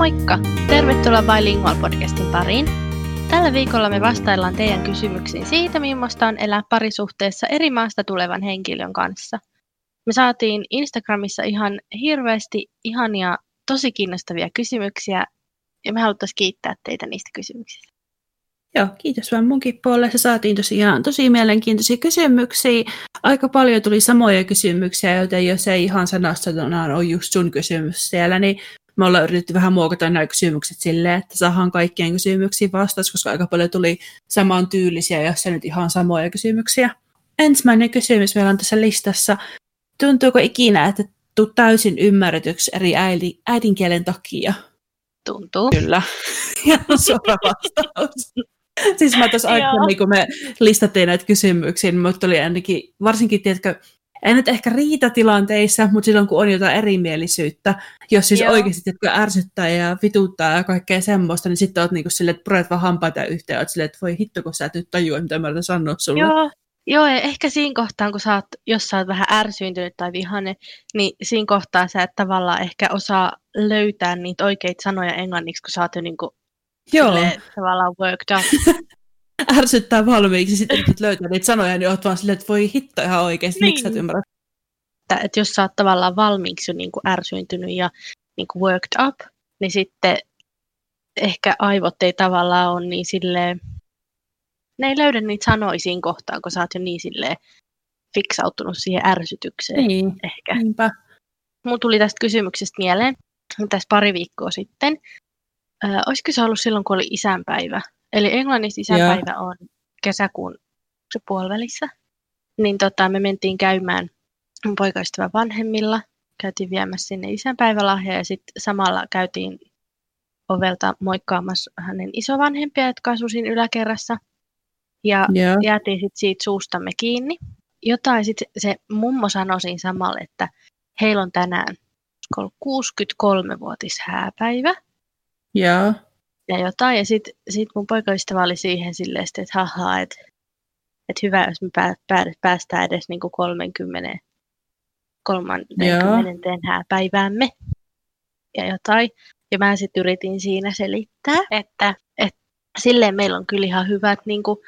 Moikka! Tervetuloa Bilingual podcastin pariin. Tällä viikolla me vastaillaan teidän kysymyksiin siitä, millaista on elää parisuhteessa eri maasta tulevan henkilön kanssa. Me saatiin Instagramissa ihan hirveästi ihania, tosi kiinnostavia kysymyksiä ja me haluttaisiin kiittää teitä niistä kysymyksistä. Joo, kiitos vaan munkin puolesta. Saatiin tosiaan tosi mielenkiintoisia kysymyksiä. Aika paljon tuli samoja kysymyksiä, joten jos ei ihan sanastona ole just sun kysymys siellä, niin me ollaan yritetty vähän muokata nämä kysymykset silleen, että saadaan kaikkien kysymyksiin vastaus, koska aika paljon tuli saman tyylisiä, jos se nyt ihan samoja kysymyksiä. Ensimmäinen kysymys meillä on tässä listassa. Tuntuuko ikinä, että tuu täysin ymmärretyksi eri äidinkielen takia? Tuntuu. Kyllä. Ja suora vastaus. siis mä tuossa aikaisemmin, kun me listattiin näitä kysymyksiä, niin tuli ainakin, varsinkin, tiedätkö, ei nyt ehkä riitatilanteissa, mutta silloin kun on jotain erimielisyyttä, jos siis Joo. oikeasti tiedätkö, ärsyttää ja vituttaa ja kaikkea semmoista, niin sitten oot niinku silleen, että puret vaan hampaita yhteen, oot silleen, että voi hitto, kun sä et nyt tajua, mitä mä yritän sanoa sulle. Joo, Joo, ja ehkä siinä kohtaa, kun sä oot, jos sä oot vähän ärsyyntynyt tai vihane, niin siinä kohtaa sä et tavallaan ehkä osaa löytää niitä oikeita sanoja englanniksi, kun sä oot jo niinku Joo. Silleen, tavallaan worked up. Ärsyttää valmiiksi, sitten et löytää niitä sanoja, niin oot vaan silleen, että voi hitto ihan oikeasti, niin. miksi sä et niin. ymmärrä? Että, että jos sä oot tavallaan valmiiksi jo niin kuin ärsyyntynyt ja niin kuin worked up, niin sitten ehkä aivot ei tavallaan ole niin silleen, ne ei löydä niitä sanoja siinä kohtaa, kun sä oot jo niin silleen fiksautunut siihen ärsytykseen niin, ehkä. Niinpä. Mulla tuli tästä kysymyksestä mieleen, tässä pari viikkoa sitten, Äh, olisiko se ollut silloin, kun oli isänpäivä? Eli Englannissa isänpäivä yeah. on kesäkuun se puolivälissä. Niin tota, me mentiin käymään mun poikaystävän vanhemmilla. Käytiin viemässä sinne isänpäivälahja ja sitten samalla käytiin ovelta moikkaamassa hänen isovanhempia, jotka asuivat siinä yläkerrassa. Ja yeah. jäätiin sitten siitä suustamme kiinni. Jotain sitten se mummo sanoi siinä samalla, että heillä on tänään 63-vuotis hääpäivä. Joo. Ja jotain. Ja sitten sit mun poikaystävä oli siihen silleen, että haha, että et hyvä, jos me päästään edes niinku 30, 30 hääpäiväämme ja jotain. Ja mä sitten yritin siinä selittää, että, että silleen meillä on kyllä ihan hyvät niinku,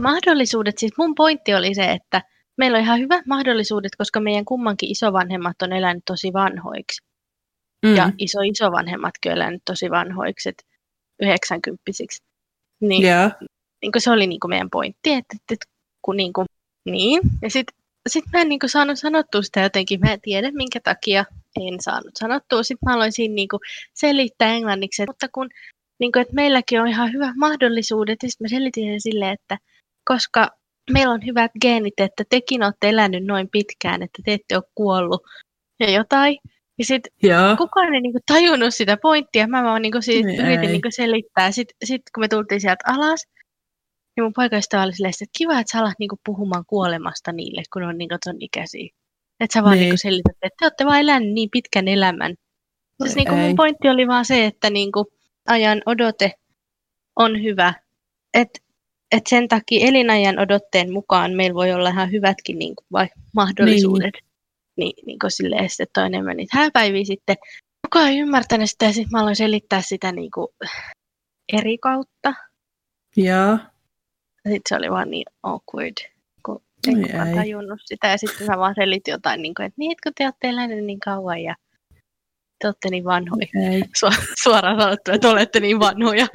mahdollisuudet. Siis mun pointti oli se, että meillä on ihan hyvät mahdollisuudet, koska meidän kummankin isovanhemmat on elänyt tosi vanhoiksi. Mm. Ja iso isovanhemmatkin on elänyt tosi vanhoiksi, että 90 Niin, yeah. niin se oli niin kuin meidän pointti, että, että, että kun niin, kuin, niin. Ja sitten sit mä en niin kuin saanut sanottua sitä jotenkin, mä en tiedä minkä takia en saanut sanottua. Sitten mä aloin siinä niin kuin selittää englanniksi, mutta kun niin kuin, että meilläkin on ihan hyvät mahdollisuudet, ja sitten mä selitin sen silleen, että koska meillä on hyvät geenit, että tekin olette elänyt noin pitkään, että te ette ole kuollut ja jotain, ja sitten kukaan ei niinku tajunnut sitä pointtia. Mä vaan niinku siitä niin yritin niinku selittää. Sitten sit, kun me tultiin sieltä alas, niin mun poikaystävä oli silleen, että kiva, että sä alat niinku puhumaan kuolemasta niille, kun on niinku ton ikäisiä. Että sä vaan niin. niinku selität, että te olette vaan elänyt niin pitkän elämän. Siis niinku mun pointti oli vaan se, että niinku ajan odote on hyvä. Että et sen takia elinajan odotteen mukaan meillä voi olla ihan hyvätkin niinku vai mahdollisuudet. Niin niin, niin kuin silleen, sitten toinen meni hääpäiviä sitten. Kukaan ei ymmärtänyt sitä ja sitten mä aloin selittää sitä niin kuin eri kautta. Joo. Sitten se oli vaan niin awkward, kun en kukaan tajunnut sitä. Ja sitten mä vaan selitin jotain, niin kuin, että niin, kun te olette eläneet niin kauan ja te olette niin vanhoja. Su- suoraan sanottu, että olette niin vanhoja.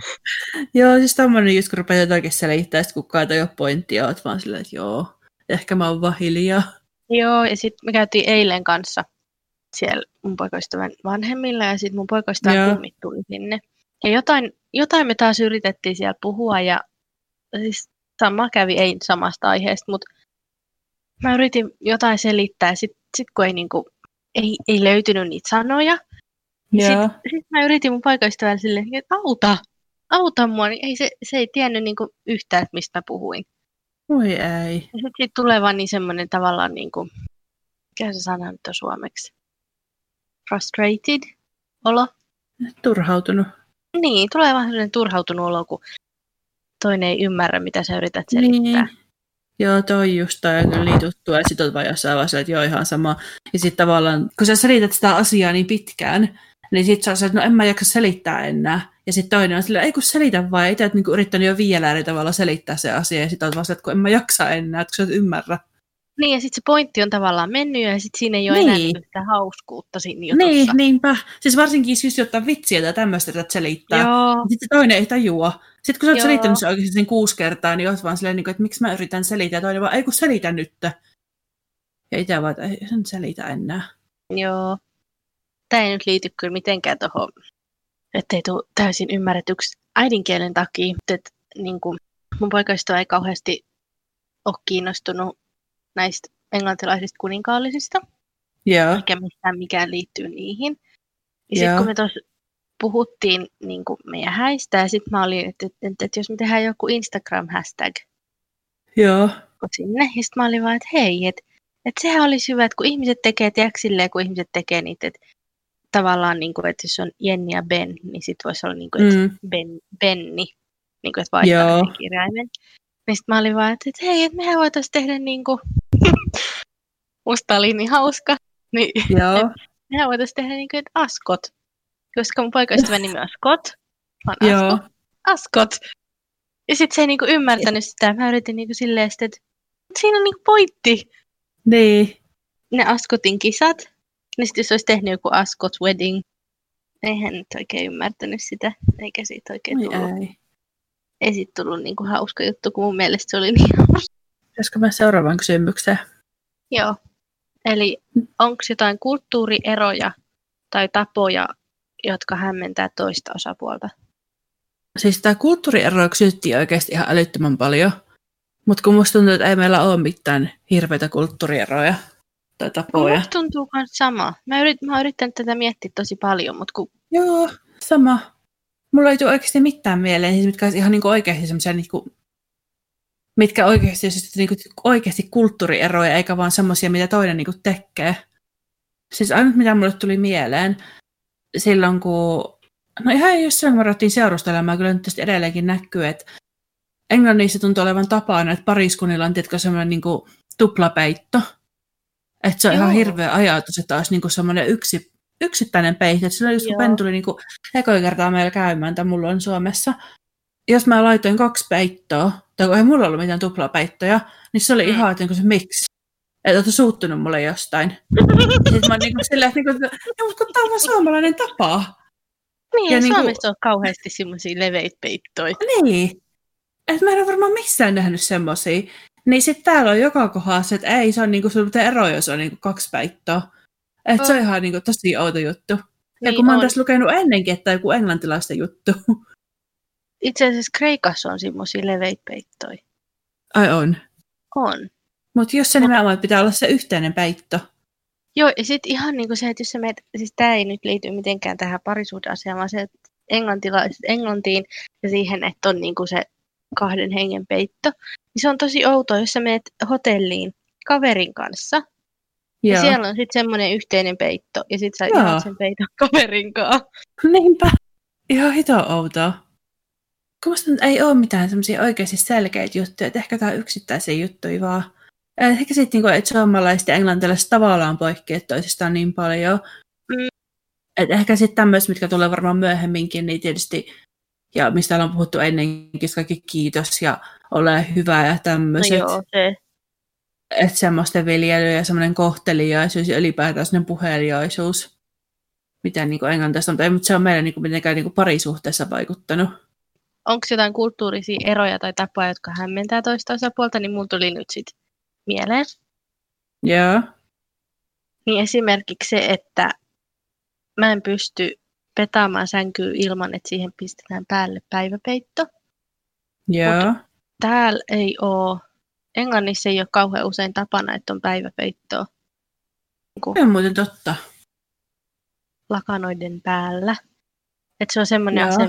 joo, siis tämmöinen just kun rupeaa jotakin selittää, että kukaan ei ole pointtia, oot vaan silleen, että joo, ehkä mä oon vaan hiljaa. Joo, ja sitten me käytiin eilen kanssa siellä mun poikaystävän vanhemmilla, ja sitten mun poikaystävän kummit tuli sinne. Ja jotain, jotain me taas yritettiin siellä puhua, ja siis sama kävi, ei samasta aiheesta, mutta mä yritin jotain selittää, ja sitten sit kun ei, niinku, ei, ei löytynyt niitä sanoja, niin sitten sit mä yritin mun poikaystävällä silleen, että auta, auta mua, niin ei se, se ei tiennyt niinku yhtään, mistä mä puhuin. Oi ei. Ja sitten sit tulee vaan niin semmoinen tavallaan niin kuin, mikä se sana nyt on suomeksi? Frustrated olo. Turhautunut. Niin, tulee vaan sellainen turhautunut olo, kun toinen ei ymmärrä, mitä sä yrität selittää. Niin. Joo, toi just toi on niin tuttu, ja sit oot vaan jossain vaiheessa, että joo ihan sama. Ja sitten tavallaan, kun sä selität sitä asiaa niin pitkään, Niin sit saa että no en mä jaksa selittää enää. Ja sitten toinen on silleen, ei kun selitä vaan, itse niinku yrittänyt jo vielä eri tavalla selittää se asia. Ja sitten on vasta, että kun en mä jaksa enää, että kun sä et ymmärrä. Niin, ja sitten se pointti on tavallaan mennyt, ja sitten siinä ei ole niin. enää sitä hauskuutta siinä jutussa. Niin, niinpä. Siis varsinkin jos ottaa vitsiä tai tämmöistä, että selittää. Joo. Sitten toinen ei tajua. Sitten kun sä oot Joo. selittänyt se oikeasti sen kuusi kertaa, niin oot vaan silleen, niinku, että miksi mä yritän selittää. Ja toinen vaan, ei kun selitä nyt. Ja itse vaan, että ei sen selitä enää. Joo. Tämä ei nyt liity kyllä mitenkään tuohon, ettei tule täysin ymmärretyksi äidinkielen takia. Että niin kuin, mun poikaystävä ei kauheasti ole kiinnostunut näistä englantilaisista kuninkaallisista. Joo. Eikä mistään mikään liittyy niihin. Ja sitten kun me tuossa puhuttiin niin kuin meidän häistä, ja sitten mä olin, että, että, että, että jos me tehdään joku Instagram-hashtag Joo. sinne, ja sitten mä olin vaan, että hei, että, että sehän olisi hyvä, että kun ihmiset tekee, tiedätkö silleen, kun ihmiset tekee niitä, että tavallaan, niin kuin, että jos on Jenni ja Ben, niin sitten voisi olla niin kuin, että mm. ben, Benni, niin kuin, että vaihtaa kirjaimen. Niin sitten mä olin vaan, että, että hei, että mehän voitaisiin tehdä niin kuin, musta oli niin hauska, niin Joo. mehän voitaisiin tehdä niin kuin, että Askot, koska mun poikaystävän nimi on Scott, on Asko, Askot. Ja sitten se ei niinku ymmärtänyt sitä. Mä yritin niinku silleen, että siinä on niinku pointti. Niin. Ne Askotin kisat. Niin sitten jos olisi tehnyt joku Askot Wedding, eihän nyt oikein ymmärtänyt sitä, eikä siitä oikein tullut. Ei, ei siitä tullut niinku hauska juttu, kun mun mielestä se oli niin hauska. Pitäisikö mä seuraavan kysymykseen? Joo. Eli onko jotain kulttuurieroja tai tapoja jotka hämmentää toista osapuolta. Siis tämä kulttuuriero kysyttiin oikeasti ihan älyttömän paljon. Mutta kun musta tuntuu, että ei meillä ole mitään hirveitä kulttuurieroja tai tapoja. Musta tuntuu myös sama. Mä, yrit, mä yritän tätä miettiä tosi paljon, mutta kun... Joo, sama. Mulla ei tule oikeasti mitään mieleen, siis mitkä olisi ihan niinku oikeasti semmoisia niinku, mitkä oikeasti, siis niinku, oikeasti kulttuurieroja, eikä vaan semmoisia, mitä toinen niinku tekee. Siis ainut, mitä mulle tuli mieleen, silloin, kun... No ihan jos silloin, kun me ruvettiin seurustelemaan, kyllä nyt tästä edelleenkin näkyy, että Englannissa tuntuu olevan tapana, että pariskunnilla on tietkö semmoinen niin kuin, tuplapeitto. Että se on Joo. ihan hirveä ajatus, että olisi niin semmoinen yksi, yksittäinen peitto. Että silloin, jos Ben tuli niin ekoja kertaa meillä käymään, tai mulla on Suomessa, jos mä laitoin kaksi peittoa, tai kun ei mulla ollut mitään tuplapeittoja, niin se oli mm. ihan, että niin se miksi että olet suuttunut mulle jostain. Sitten mä oon niin silleen, että niin kuin, no, mutta tämä on vaan suomalainen tapa. Niin, ja niin Suomessa on kauheasti semmoisia leveitä peittoja. Niin. Että mä en ole varmaan missään nähnyt semmoisia. Niin sitten täällä on joka kohdassa, että ei se on niinku sun ero, jos on niinku kaksi peittoa. Että oh. se on ihan niinku tosi outo juttu. Niin ja kun mä oon tässä lukenut ennenkin, että joku englantilaista juttu. Itse asiassa Kreikassa on semmoisia leveitä peittoja. Ai on? On. Mutta jos se nimenomaan pitää olla se yhteinen peitto. Joo, ja sitten ihan niin kuin se, että jos sä meet, siis tämä ei nyt liity mitenkään tähän parisuhdeasiaan, vaan se, että englantilaiset Englantiin ja siihen, että on niin kuin se kahden hengen peitto, niin se on tosi outoa, jos sä meet hotelliin kaverin kanssa, Joo. ja siellä on sitten semmoinen yhteinen peitto, ja sitten sä jaat sen peiton kaverin kanssa. Niinpä. Ihan hito outoa. Kun ei ole mitään semmoisia oikeasti selkeitä juttuja, että ehkä tämä on yksittäisiä juttuja vaan. Ehkä sitten, niin että suomalaiset ja englantilaiset tavallaan poikkeavat toisistaan niin paljon. Mm. Et ehkä sitten tämmöiset, mitkä tulee varmaan myöhemminkin, niin tietysti, ja mistä on puhuttu ennenkin, kaikki kiitos ja ole hyvä ja tämmöiset. No joo, se. Että semmoisten viljely ja semmoinen kohteliaisuus ja ylipäätään semmoinen puheliaisuus, mitä niin englannista on, mutta se on meidän niin kuin, mitenkään niin kuin parisuhteessa vaikuttanut. Onko jotain kulttuurisia eroja tai tapoja, jotka hämmentää toista osapuolta, niin mulla tuli nyt sitten mieleen. Joo. Niin esimerkiksi se, että mä en pysty petaamaan sänkyä ilman, että siihen pistetään päälle päiväpeitto. Joo. Mut täällä ei ole, Englannissa ei ole kauhean usein tapana, että on päiväpeitto. Niin on muuten totta. Lakanoiden päällä. Että se on semmoinen asia,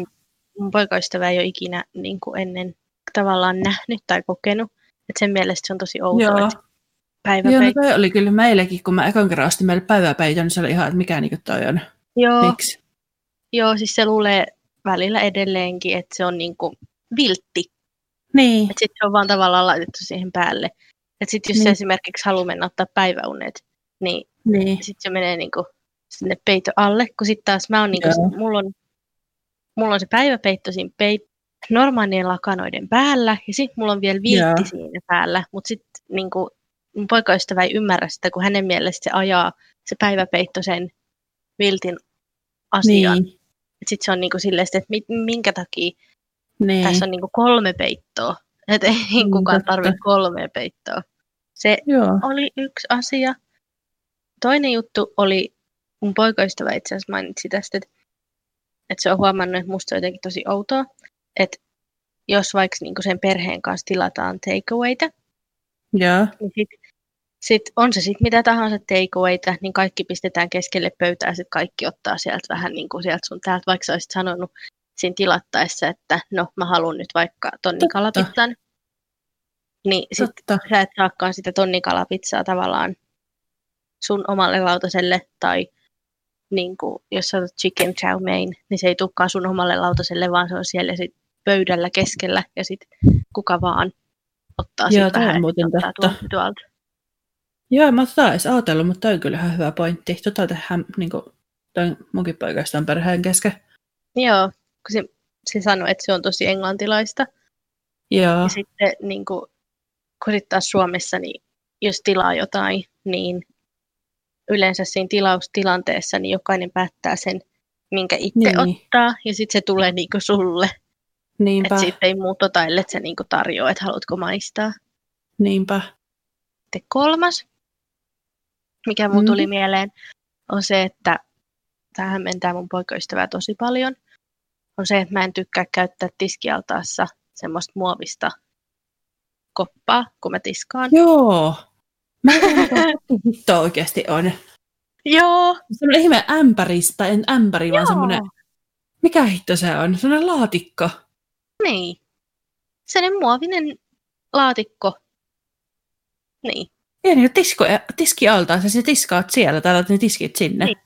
mun poikaystävä ei ole ikinä niin kuin ennen tavallaan nähnyt tai kokenut. Et sen mielestä se on tosi outoa, Joo. päiväpeitto. Joo, no oli kyllä meillekin, kun mä ekan kerran ostin meille päiväpeito, niin se oli ihan, että mikä niin toi on. Joo. Miksi? Joo, siis se luulee välillä edelleenkin, että se on niin kuin viltti. Niin. Sitten se on vaan tavallaan laitettu siihen päälle. Että sitten jos niin. se esimerkiksi haluaa mennä ottaa päiväunet, niin, niin. sitten se menee niin kuin sinne peito alle, kun sitten taas mä oon niinku, Joo. mulla on, mulla on se päiväpeitto siinä peit, normaalien lakanoiden päällä ja sitten mulla on vielä viltti Joo. siinä päällä, mutta sitten niinku, mun poikaystävä ei ymmärrä sitä, kun hänen mielestä se ajaa se päiväpeitto sen viltin asian. Niin. Sitten se on niinku silleen, sit, että minkä takia Niin. tässä on niinku kolme peittoa. Että ei Mm, kukaan totta. tarvitse kolmea peittoa. Se Joo. oli yksi asia. Toinen juttu oli, mun poikaystävä itse asiassa mainitsi tästä, että, että se on huomannut, että musta on jotenkin tosi outoa, että jos vaikka niinku sen perheen kanssa tilataan takeawayta, niin sit, sit on se sitten mitä tahansa takeawayta, niin kaikki pistetään keskelle pöytää ja sitten kaikki ottaa sieltä vähän niin kuin sieltä sun täältä, vaikka sä olisit sanonut siinä tilattaessa, että no mä haluan nyt vaikka tonnikalapizzan, niin sitten Totta. sä et saakaan sitä tonnikalapizzaa tavallaan sun omalle lautaselle tai niin kuin, jos sä otat chicken chow mein, niin se ei tulekaan sun omalle lautaselle, vaan se on siellä sit pöydällä keskellä ja sitten kuka vaan ottaa Joo, sit on vähän, muuten ottaa totta. tuolta. Joo, mä oon tota edes ajatellut, mutta toi on kyllä hyvä pointti. Tota tehdään niin kuin, toi munkin poikasta on perheen kesken. Joo, se, se sanoi, että se on tosi englantilaista. Joo. Ja sitten niin kuin, kun sit taas Suomessa, niin jos tilaa jotain, niin yleensä siinä tilaustilanteessa niin jokainen päättää sen, minkä itse Niin. ottaa, ja sitten se tulee niin kuin sulle. Niinpä. Että siitä ei muut ota, ellei se niin tarjoa, että haluatko maistaa. Niinpä. Sitten kolmas, mikä mun Mm. tuli mieleen, on se, että tähän mentää mun poikaystävää tosi paljon, on se, että mä en tykkää käyttää tiskialtaassa semmoista muovista koppaa, kun mä tiskaan. Joo. Mä en oikeasti on. Joo, Semmoinen ihme ämpäri, tai en ämpäri, vaan Joo. semmoinen, mikä hitto se on? Semmoinen laatikko. niin. Sellainen muovinen laatikko. Niin. Ja niin tisko, tiski altaan, sä tiskaat siellä, tai laitat ne tiskit sinne. Niin.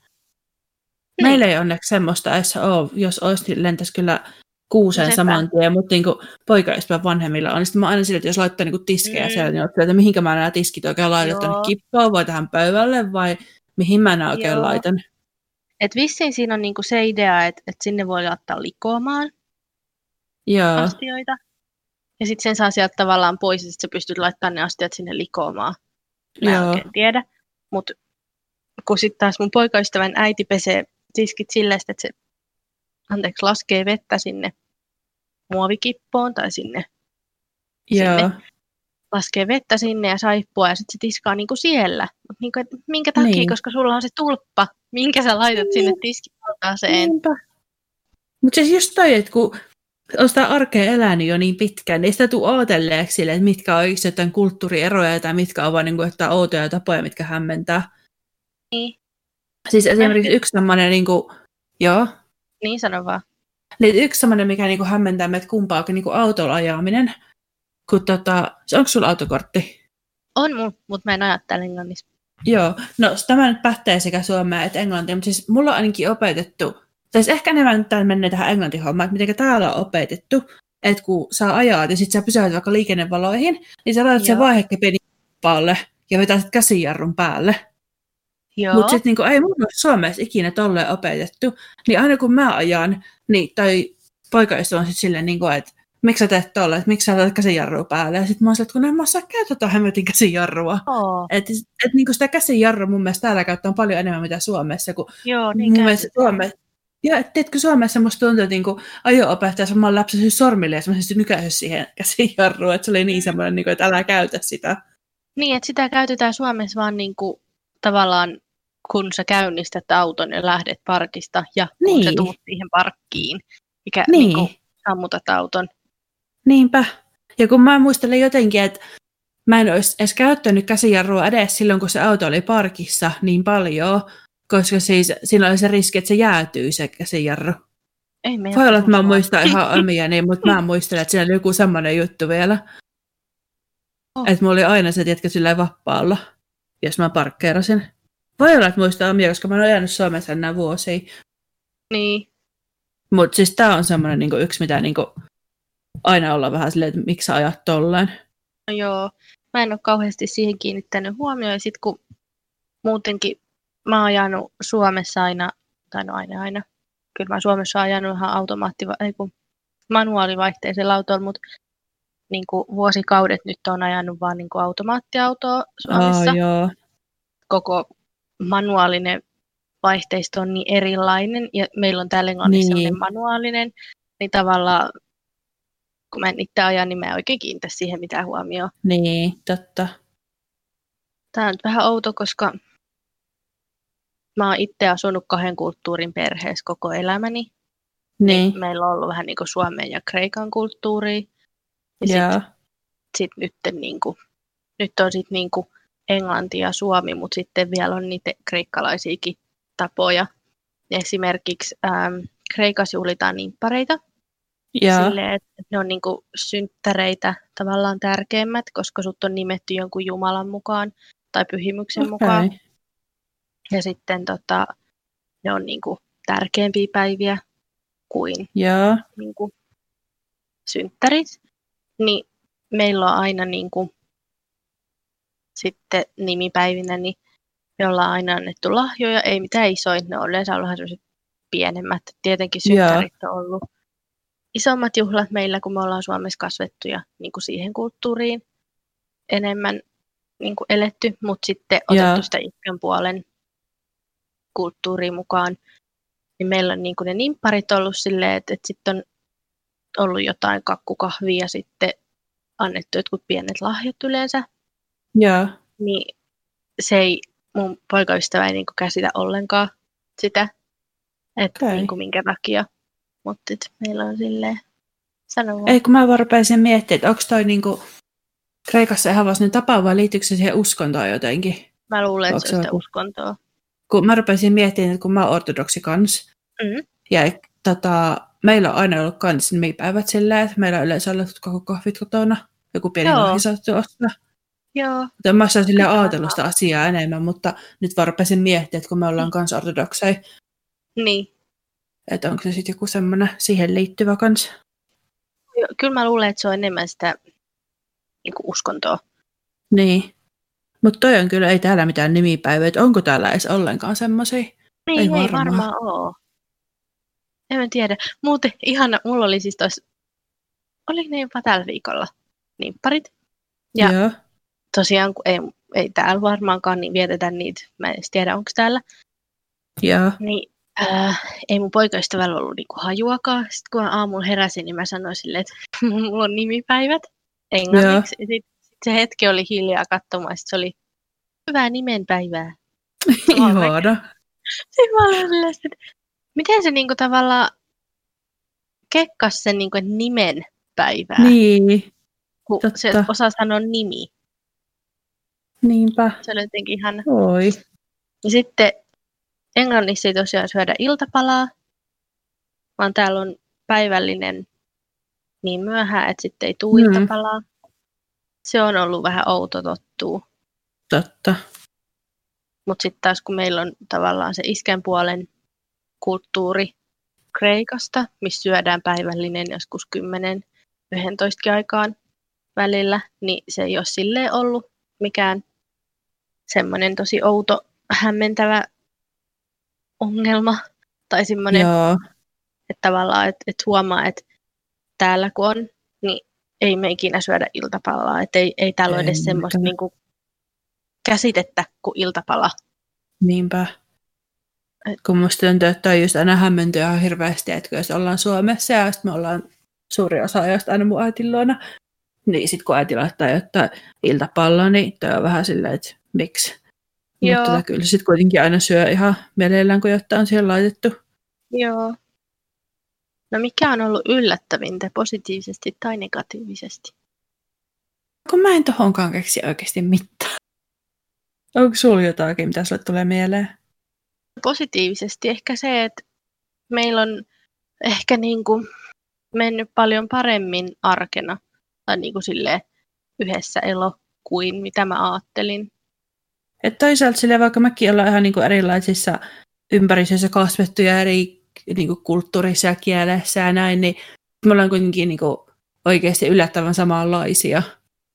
Meillä ei onneksi semmoista edes ole, jos olisi, niin lentäisi kyllä kuuseen No saman tien, mutta niin poikaystävän vanhemmilla on. Niin sitten mä aina sille, että jos laittaa niin tiskejä Mm. siellä, niin olettaa, että mihinkä mä nämä tiskit oikein laitan, että kippoon vai tähän pöydälle vai mihin mä nämä oikein Joo. laitan. Et vissiin siinä on niinku se idea, että et sinne voi laittaa likoamaan Joo, astioita. Ja sitten sen saa sieltä tavallaan pois, ja sit sä pystyt laittamaan ne astiat sinne likoamaan. Mä en Joo. oikein tiedä. Mutta kun sitten taas mun poikaystävän äiti pesee tiskit silleen, että se anteeksi, laskee vettä sinne muovikippoon tai sinne, joo. sinne. laskee vettä sinne ja saippua ja sitten se tiskaa niinku siellä. Mut niinku, et minkä takia, Niin. koska sulla on se tulppa, minkä sä laitat Niin. sinne tiskialtaaseen. Niinpä. Mutta siis just toi, että kun on sitä arkea elänyt jo niin pitkään, niin ei sitä tule odotelleeksi sille, että mitkä on jotain kulttuurieroja tai mitkä on vaan niin kuin, että outoja tapoja, mitkä hämmentää. Niin, Siis esimerkiksi yksi semmoinen, niin kuin, joo, niin sano vaan. niin yksi semmoinen, mikä niin kuin hämmentää meitä kumpaakin, niin kuin autolla ajaminen. Kun tota, onko sulla autokortti? On mun, mutta mä en ajattele englannissa. Joo, no tämä nyt pätee sekä suomea että englantia, mutta siis mulla on ainakin opetettu, tai siis ehkä enemmän nyt menee tähän englantihommaan, että miten täällä on opetettu, että kun sä ajat ja sit sä pysähdyt vaikka liikennevaloihin, niin sä laitat sen vaihekepin ja vetää sit käsijarrun päälle. Joo, Mutta sitten niinku, ei mun ole Suomessa ikinä tolleen opetettu, niin aina kun mä ajan, niin toi poikaystävä on sitten silleen, niinku, että miksi sä teet tolle, että miksi sä laitat käsijarrua päälle. Ja sitten mä oon että kun en mä osaa käyttää tuota hemmetin käsijarrua. Joo, Että et, niinku sitä käsijarrua mun mielestä täällä käyttää paljon enemmän mitä Suomessa, kun joo niin mun mielestä. Suomessa, ja et tiedätkö, Suomessa musta tuntuu, että niinku ajo-opettaja samalla lapsesi sormille ja semmoisesti nykäisy siihen käsijarruun, että se oli niin semmoinen, niinku, että älä käytä sitä. Niin, että sitä käytetään Suomessa vaan niin kuin, tavallaan, kun sä käynnistät auton ja lähdet parkista ja kun sä Niin. tuut siihen parkkiin, mikä Niin. niin. niin kuin, sammutat auton. Niinpä. Ja kun mä muistelen jotenkin, että mä en olisi edes käyttänyt käsijarrua edes silloin, kun se auto oli parkissa niin paljon, koska siis silloin oli se riski, että se jäätyy se käsijarru. Ei Voi olla, että mä muistan ihan omia, niin, mutta mä muistelen, että siinä oli joku semmoinen juttu vielä. Oh. Että mulla oli aina se, tiedätkö, sillä vapaalla, jos mä parkkeerasin. Voi olla, että muistan omia, koska mä oon ajanut Suomessa nämä vuosia. Niin, Mutta siis tää on semmoinen niin yksi, mitä niin aina olla vähän silleen, että miksi sä ajat tolleen. no joo. Mä en ole kauheasti siihen kiinnittänyt huomioon. Ja sitten kun muutenkin mä oon ajanut Suomessa aina, tai no aina aina, kyllä mä Suomessa oon ajanut ihan automaatti, ei kun manuaalivaihteisella autolla, mutta niin kuin vuosikaudet nyt on ajanut vaan niin kuin automaattiautoa Suomessa. Aa, joo. Koko manuaalinen vaihteisto on niin erilainen, ja meillä on täällä Englannissa Niin. niin. manuaalinen, niin tavallaan kun mä en itse ajan, niin mä en oikein kiinnitä siihen mitään huomioon. Niin, totta. Tämä on nyt vähän outo, koska mä oon itse asunut kahden kulttuurin perheessä koko elämäni. Niin, Meillä on ollut vähän niin kuin Suomen ja Kreikan kulttuuria. Ja sit, joo. sit nyt, niin kuin, nyt on sitten niin kuin Englanti ja Suomi, mutta sitten vielä on niitä kreikkalaisiakin tapoja. Esimerkiksi ähm, Kreikassa juhlitaan nimppareita. Joo, Silleen, että ne on niin kuin synttäreitä tavallaan tärkeimmät, koska sut on nimetty jonkun Jumalan mukaan tai pyhimyksen mukaan. okei. Ja sitten tota, ne on niin kuin tärkeämpiä päiviä kuin, Joo, niin kuin synttärit. Niin meillä on aina niin kuin, sitten nimipäivinä, niin me ollaan aina annettu lahjoja, ei mitään isoja, ne on yleensä ollut sellaiset pienemmät. Tietenkin synttärit on ollut isommat juhlat meillä, kun me ollaan Suomessa kasvettu ja niin kuin siihen kulttuuriin enemmän niin kuin eletty, mutta sitten Joo. otettu sitä itkän puolen kulttuuriin mukaan. Niin meillä on niin kuin ne nimpparit ollut silleen, että, että sitten on ollut jotain kakkukahvia ja sitten annettu jotkut pienet lahjat yleensä. Joo. Niin se ei, mun poikaystävä ei niin kuin käsitä ollenkaan sitä, että Okei. niin kuin minkä takia. Mutta meillä on silleen, sano vaan. Ei, kun mä vaan rupesin miettimään, että onko toi niinku Kreikassa ihan vaan tapa vai liittyykö se siihen uskontoon jotenkin? Mä luulen, että se on sitä uskontoa. Kun mä rupesin miettimään, että kun mä oon ortodoksi kans, Mm. ja tota, meillä on aina ollut kans nimipäivät silleen, että meillä on yleensä ollut koko kahvit kotona, joku pieni lahja ostaa. Joo, Mutta mä oon sille ajatellut sitä asiaa enemmän, mutta nyt vaan rupesin miettimään, että kun me ollaan kans ortodokseja, niin. että onko se sitten joku semmoinen siihen liittyvä kans. Jo- Kyllä mä luulen, että se on enemmän sitä niin kuin uskontoa. Niin. Mutta toi on kyllä, ei täällä mitään nimipäivää, että onko täällä edes ollenkaan semmoisia? Niin, Ei ei, ei varmaan. ole. En mä tiedä. Muuten ihana, mulla oli siis tos, oli ne jopa tällä viikolla nimpparit. Ja Joo. Tosiaan, kun ei, ei täällä varmaankaan niin vietetä niitä, mä en edes tiedä, onko täällä, Joo. niin äh, ei mun poikaystävällä ollut niinku hajuakaan. Sitten kun mä aamulla heräsin, niin mä sanoin silleen, että mulla on nimipäivät englanniksi. Ja sit, sit se hetki oli hiljaa katsomaan, se oli hyvää nimenpäivää. Ihana. Sitten mä olin silleen, että miten se niinku tavallaan kekkas sen niinku nimen päivää, Niin, kun totta. se osaa sanoa nimi. Niinpä. Se oli jotenkin ihana. Oi. Ja sitten Englannissa ei tosiaan syödä iltapalaa, vaan täällä on päivällinen niin myöhään, että sitten ei tule Mm. iltapalaa. Se on ollut vähän outo tottuu. Totta. Mutta sitten taas kun meillä on tavallaan se iskän puolen kulttuuri Kreikasta, missä syödään päivällinen joskus 10 11 aikaan välillä, niin se ei ole silleen ollut mikään semmoinen tosi outo, hämmentävä ongelma. Tai semmoinen, Joo. että tavallaan, että, että huomaa, että täällä kun on, niin ei me ikinä syödä iltapalaa. Että ei, ei täällä ole edes semmoista niin kuin, käsitettä kuin iltapala. Niinpä. Kun musta tuntuu, että toi just aina hämmentyy ihan hirveästi, että jos ollaan Suomessa ja me ollaan suuri osa ajasta aina mun äitin luona, niin sitten kun äiti laittaa jotain iltapalloa, niin toi on vähän silleen, että miksi. Joo. Mutta tota, kyllä sitten kuitenkin aina syö ihan mielellään, kun jotain on siihen laitettu. Joo. No mikä on ollut yllättävintä positiivisesti tai negatiivisesti? Kun mä en tohonkaan keksi oikeasti mitään. Onko sulla jotakin, mitä sulle tulee mieleen? Positiivisesti ehkä se, että meillä on ehkä niin kuin mennyt paljon paremmin arkena tai niin kuin silleen yhdessä elo kuin mitä mä ajattelin. Et toisaalta sille vaikka mekin ollaan ihan niinku erilaisissa ympäristöissä kasvettu ja eri niinku kulttuurissa ja kielessä ja näin, niin me ollaan kuitenkin niinku oikeasti yllättävän samanlaisia.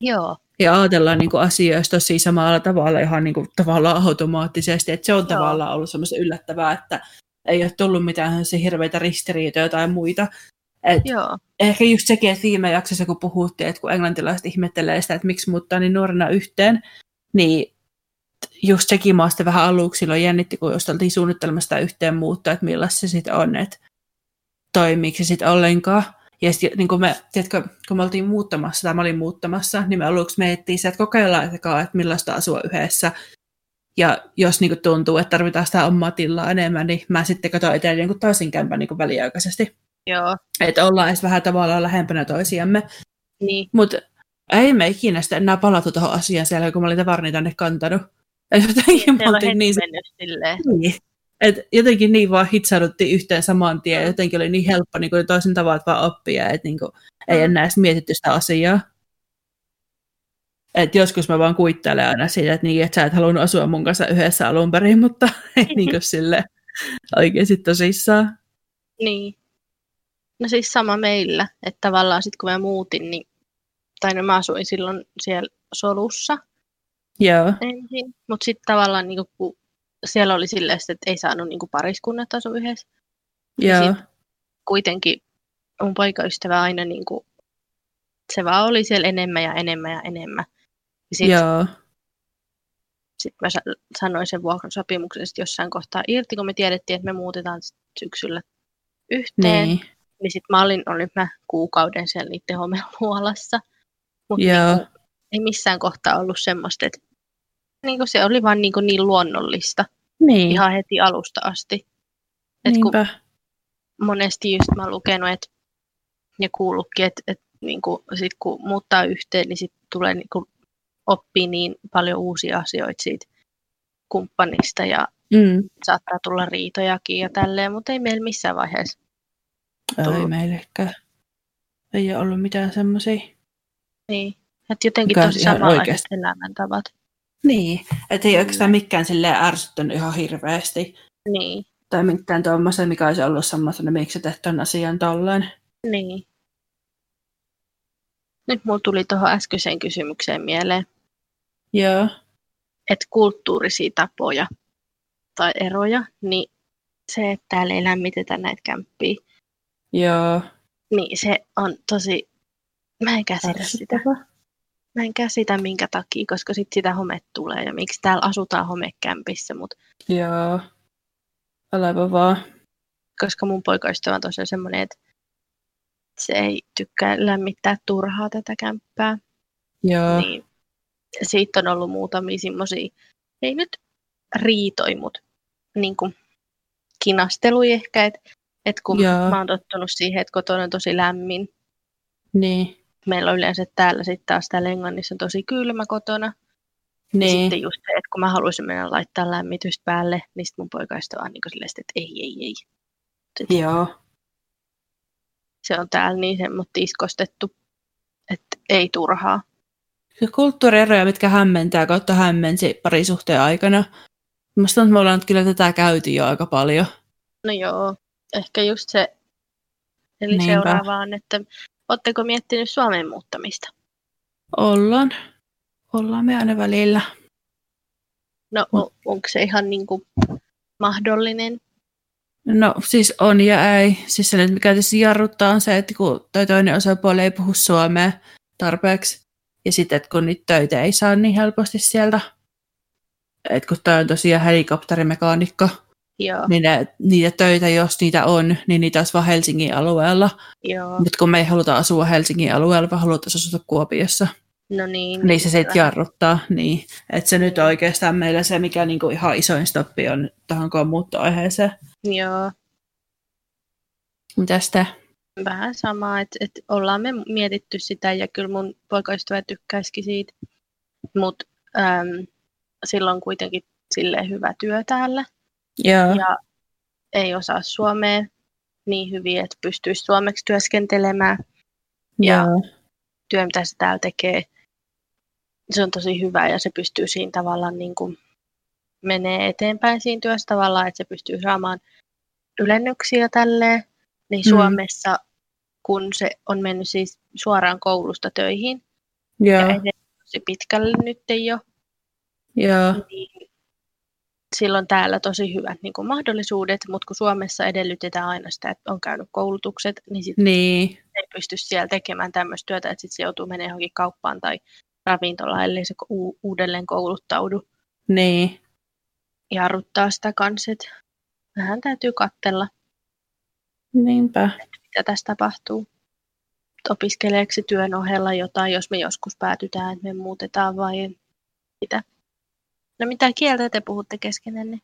Joo, ja ajatellaan niin kuin asioista tosi samalla tavalla ihan niin kuin, tavallaan automaattisesti, että se on Joo. tavallaan ollut semmoista yllättävää, että ei ole tullut mitään se hirveitä ristiriitoja tai muita. Et Joo. Ehkä just sekin, että viime jaksossa kun puhuttiin, että kun englantilaiset ihmettelee sitä, että miksi muuttaa niin nuorena yhteen, niin just sekin mä vähän aluksi silloin jännitti, kun just oltiin suunnittelemassa yhteen muuttaa, että millaista se sitten on, että toimiiko se sitten ollenkaan. Ja sitten niin kun me, tiedätkö, kun me oltiin muuttamassa, tai mä olin muuttamassa, niin me aluksi miettii se, että kokeillaan, että millaista asua yhdessä. Ja jos niin tuntuu, että tarvitaan sitä omaa tilaa enemmän, niin mä sitten katson eteen jonkun toisin kämpän niin väliaikaisesti. Joo. Että ollaan edes vähän tavallaan lähempänä toisiamme. Niin. Mutta ei me ikinä sitten enää palattu tuohon asiaan siellä, kun mä olin tavarni tänne kantanut. Jotenkin niin, mä niin, silleen. Niin. Et jotenkin niin vaan hitsauduttiin yhteen saman tien, ja jotenkin oli niin helppo niin toisen tavat vaan oppia, että niin kuin, ei mm. enää edes mietitty sitä asiaa. Et joskus mä vaan kuittelen aina siitä, että, niin, että sä et halunnut asua mun kanssa yhdessä alun perin, mutta ei niin kuin sille oikeasti tosissaan. Niin. No siis sama meillä, että tavallaan sitten kun mä muutin, niin, tai no mä asuin silloin siellä solussa Joo. ensin, mutta sitten tavallaan niin kun siellä oli silleen, että ei saanut niin pariskunnat asua yhdessä. Joo. kuitenkin mun poikaystävä aina niin kuin, se vaan oli siellä enemmän ja enemmän ja enemmän. Sitten Joo. Sit mä sanoin sen vuokrasopimuksen jossain kohtaa irti, kun me tiedettiin, että me muutetaan syksyllä yhteen. Niin. Niin sitten mä olin, olin mä kuukauden siellä niiden homeluolassa. Mutta niin ei missään kohtaa ollut semmoista, että niin kuin se oli vaan niin, kuin niin luonnollista. Niin. Ihan heti alusta asti. Et kun monesti just mä lukenut, että ja kuullutkin, että, että niin kuin, sit kun muuttaa yhteen, niin sitten tulee niin kuin, oppii niin paljon uusia asioita siitä kumppanista ja mm. saattaa tulla riitojakin ja tälleen, mutta ei meillä missään vaiheessa tullut. Ei meillekään. Ei ole ollut mitään semmoisia. Niin, että jotenkin Mikä tosi samanlaiset elämäntavat. Niin, että ei oikeastaan mikään silleen ärsyttänyt ihan hirveästi. Niin. Tai mitään tuommoista, mikä olisi ollut semmoista, miksi tehty tämän asian tolleen. Niin. Nyt mulla tuli tuohon äskeiseen kysymykseen mieleen. Joo. Että kulttuurisia tapoja tai eroja, niin se, että täällä ei lämmitetä näitä kämppiä. Joo. Niin se on tosi, mä en käsitä sitä. Mä en käsitä minkä takia, koska sit sitä home tulee ja miksi täällä asutaan homekämpissä. Mut... Joo, älä vaan. Koska mun poikaystävä on tosiaan semmoinen, että se ei tykkää lämmittää turhaa tätä kämppää. Joo. Niin siitä on ollut muutamia semmoisia, ei nyt riitoi, mutta niin kuin kinastelui ehkä, että et kun Joo. mä oon tottunut siihen, että kotona on tosi lämmin, niin meillä on yleensä täällä sitten taas täällä Englannissa tosi kylmä kotona. Niin. Ja sitten just se, että kun mä haluaisin mennä laittaa lämmitystä päälle, niin sitten mun poikaista vaan niin silleen, että ei, ei, ei. Sitten Joo. Se on täällä niin semmoista iskostettu, että ei turhaa. Se kulttuurieroja, mitkä hämmentää kautta hämmensi parisuhteen aikana. Minusta me ollaan kyllä tätä käyty jo aika paljon. No joo, ehkä just se, eli Niinpä. seuraavaan, että Oletteko miettinyt Suomeen muuttamista? Ollaan. Ollaan me aina välillä. No on, onko se ihan niin kuin mahdollinen? No siis on ja ei. Siis se nyt mikä tietysti jarruttaa on se, että kun toi toinen osapuoli ei puhu suomea tarpeeksi. Ja sitten, että kun niitä töitä ei saa niin helposti sieltä. Että kun toi on tosiaan helikopterimekaanikko, Joo. Niin ne, niitä töitä, jos niitä on, niin niitä olisi vain Helsingin alueella. Mutta kun me ei haluta asua Helsingin alueella, vaan halutaan asua Kuopiossa. No niin. Niin se sitten jarruttaa. Niin. Että se nyt oikeastaan meillä se, mikä niinku ihan isoin stoppi on tähän muuttoaiheeseen. Joo. Mitäs te? Vähän sama, että et ollaan me mietitty sitä ja kyllä mun poikaystävä tykkäisikin siitä. Mutta silloin kuitenkin silleen hyvä työ täällä. Joo. ja ei osaa suomea niin hyvin, että pystyisi suomeksi työskentelemään. Ja Joo. työ, mitä se täällä tekee, se on tosi hyvä ja se pystyy siinä tavallaan niin kuin menee eteenpäin siinä työssä tavallaan, että se pystyy saamaan ylennyksiä tälleen. Niin mm. Suomessa, kun se on mennyt siis suoraan koulusta töihin, Joo. ja tosi pitkälle nyt jo. Joo. Niin silloin täällä tosi hyvät niin kuin mahdollisuudet, mutta kun Suomessa edellytetään aina sitä, että on käynyt koulutukset, niin sitten Niin. ei pysty siellä tekemään tämmöistä työtä, että sitten se joutuu menemään johonkin kauppaan tai ravintolaan, ellei se u- uudelleen kouluttaudu. Niin. Jarruttaa sitä kanssa, että vähän täytyy katsella, Niinpä. mitä tässä tapahtuu. Opiskeleeko se työn ohella jotain, jos me joskus päätytään, että me muutetaan vai mitä? No mitä kieltä te puhutte keskenänne?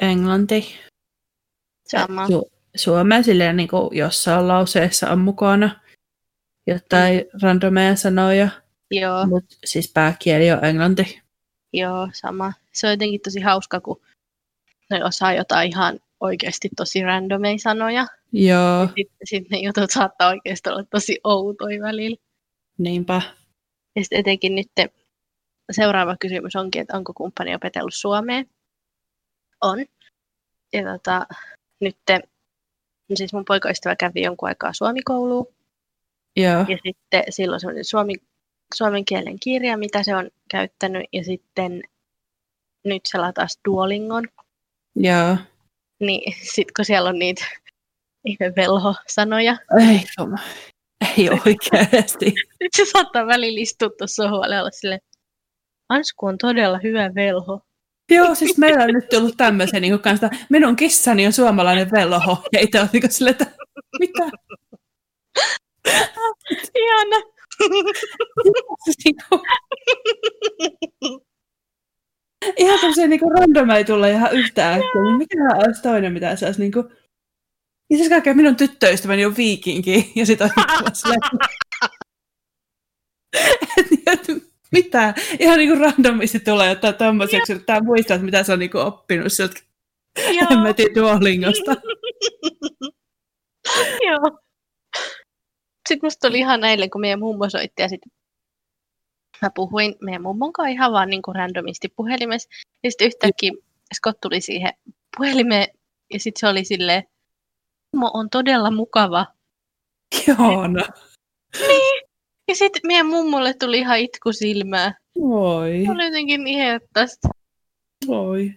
Englanti. Sama. Su- Suomea silleen niin kuin jossain lauseessa on mukana jotain randomeja sanoja, Joo, mutta siis pääkieli on englanti. joo, sama. Se on jotenkin tosi hauska, kun ne osaa jotain ihan oikeasti tosi randomeja sanoja. Joo, Sitten sit ne jutut saattaa oikeasti olla tosi outoja välillä. niinpä. Ja sitten etenkin nyt seuraava kysymys onkin, että onko kumppani opetellut suomea? On. Ja tota, nyt no siis mun poikaystävä kävi jonkun aikaa suomikouluun. Joo, Ja sitten silloin semmoinen suomi, suomen kielen kirja, mitä se on käyttänyt. Ja sitten nyt se latasi Duolingon. joo. Niin sitten kun siellä on niitä ihme velho-sanoja, Ei. Ei oikeasti. nyt se saattaa välillä istua tuossa sohvalle olla silleen, Ansku on todella hyvä velho. Joo, siis meillä on nyt tullut tämmöisen niin kanssa, minun kissani on suomalainen velho. Ja itse on niin sille, että mitä? Ihana. Niinku- ihan tämmöisiä niinku random ei tulla ihan yhtä äkkiä. Niin mikä olisi toinen, mitä se olisi niinku... Ja siis kaikkea minun tyttöystäväni on viikinki. Ja sit on silleen... Et- et mitä? Ihan niinku randomisti tulee jotain tommoseksi, että tää muistaa, että mitä se on niinku oppinut sieltä Joo. hemmetin Duolingosta. Joo. Sitten musta oli ihan eilen, kun meidän mummo soitti ja sitten mä puhuin meidän mummon kanssa ihan vaan niin kuin randomisti puhelimessa. Ja sitten yhtäkkiä Scott tuli siihen puhelimeen ja sitten se oli silleen, mummo on todella mukava. Ihana. Ja sitten meidän mummolle tuli ihan itku silmää. Voi, Se oli jotenkin ihettästä. voi.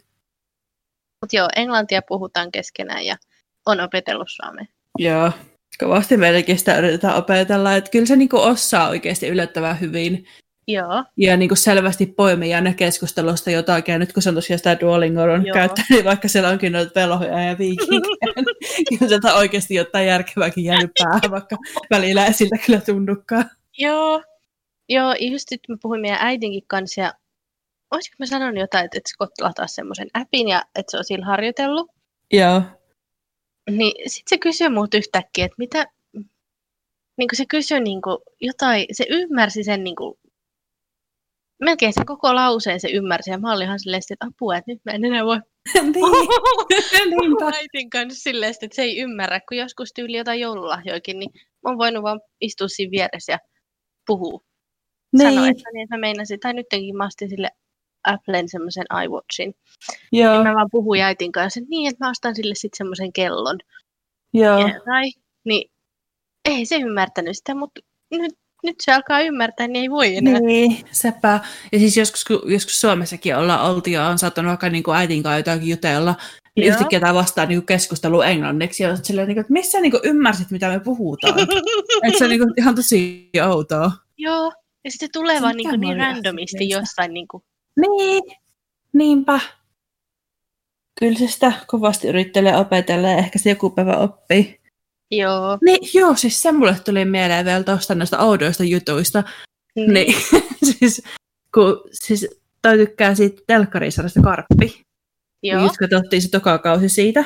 Mutta joo, englantia puhutaan keskenään ja on opetellut suomea. Joo, kovasti meilläkin sitä yritetään opetella, että kyllä se niinku osaa oikeasti yllättävän hyvin. Joo, Ja niinku selvästi poimii aina keskustelusta jotakin, ja nyt kun se on tosiaan sitä Duolingo on Joo. käyttänyt, niin vaikka siellä onkin noita velhoja ja viikinkejä, niin kyllä sieltä oikeasti jotain järkevääkin jäänyt päähän, vaikka välillä ei siltä kyllä tunnukaan. Joo. Joo, just nyt mä puhuin meidän äidinkin kanssa ja olisiko mä sanonut jotain, että, että Scott lataa semmoisen appin ja että se on sillä harjoitellut. Joo, Niin sit se kysyi multa yhtäkkiä, että mitä, niin kuin se kysyi niin kuin jotain, se ymmärsi sen niin kuin, melkein sen koko lauseen se ymmärsi ja mä olin ihan silleen, että apua, että nyt mä en enää voi niin. äitin kanssa silleen, että se ei ymmärrä, kun joskus tyyli jotain joululahjoikin, niin mä oon voinut vaan istua siinä vieressä ja Sanoa, Niin, että, niin, että mä meinasin, tai nytkin mä ostin sille Applen semmoisen iWatchin. joo, Ja mä vaan puhuin äitin kanssa, että niin, että mä ostan sille sitten semmoisen kellon. joo. Ja, tai, niin ei se ymmärtänyt sitä, mutta nyt, nyt se alkaa ymmärtää, niin ei voi enää. Niin, sepä. Ja siis joskus, kun, joskus Suomessakin ollaan oltu ja on saattanut vaikka niin kuin äitin kanssa jotakin jutella, niin Joo. yhtäkkiä tämä vastaa niin keskustelu englanniksi. Ja olet silleen, niin kuin, että missä niin kuin ymmärsit, mitä me puhutaan? että se on niin kuin, ihan tosi outoa. Joo, ja sitten tulee vaan on niin, randomisti asia. jossain. Niin Niin, niinpä. Kyllä se sitä kovasti yrittelee opetella ja ehkä se joku päivä oppii. joo. Niin, joo, siis se mulle tuli mieleen vielä tuosta näistä oudoista jutuista. Niin, siis, kun, siis toi tykkää siitä telkkarisarjasta Karppi. Joo, Just katsottiin se toka kausi siitä.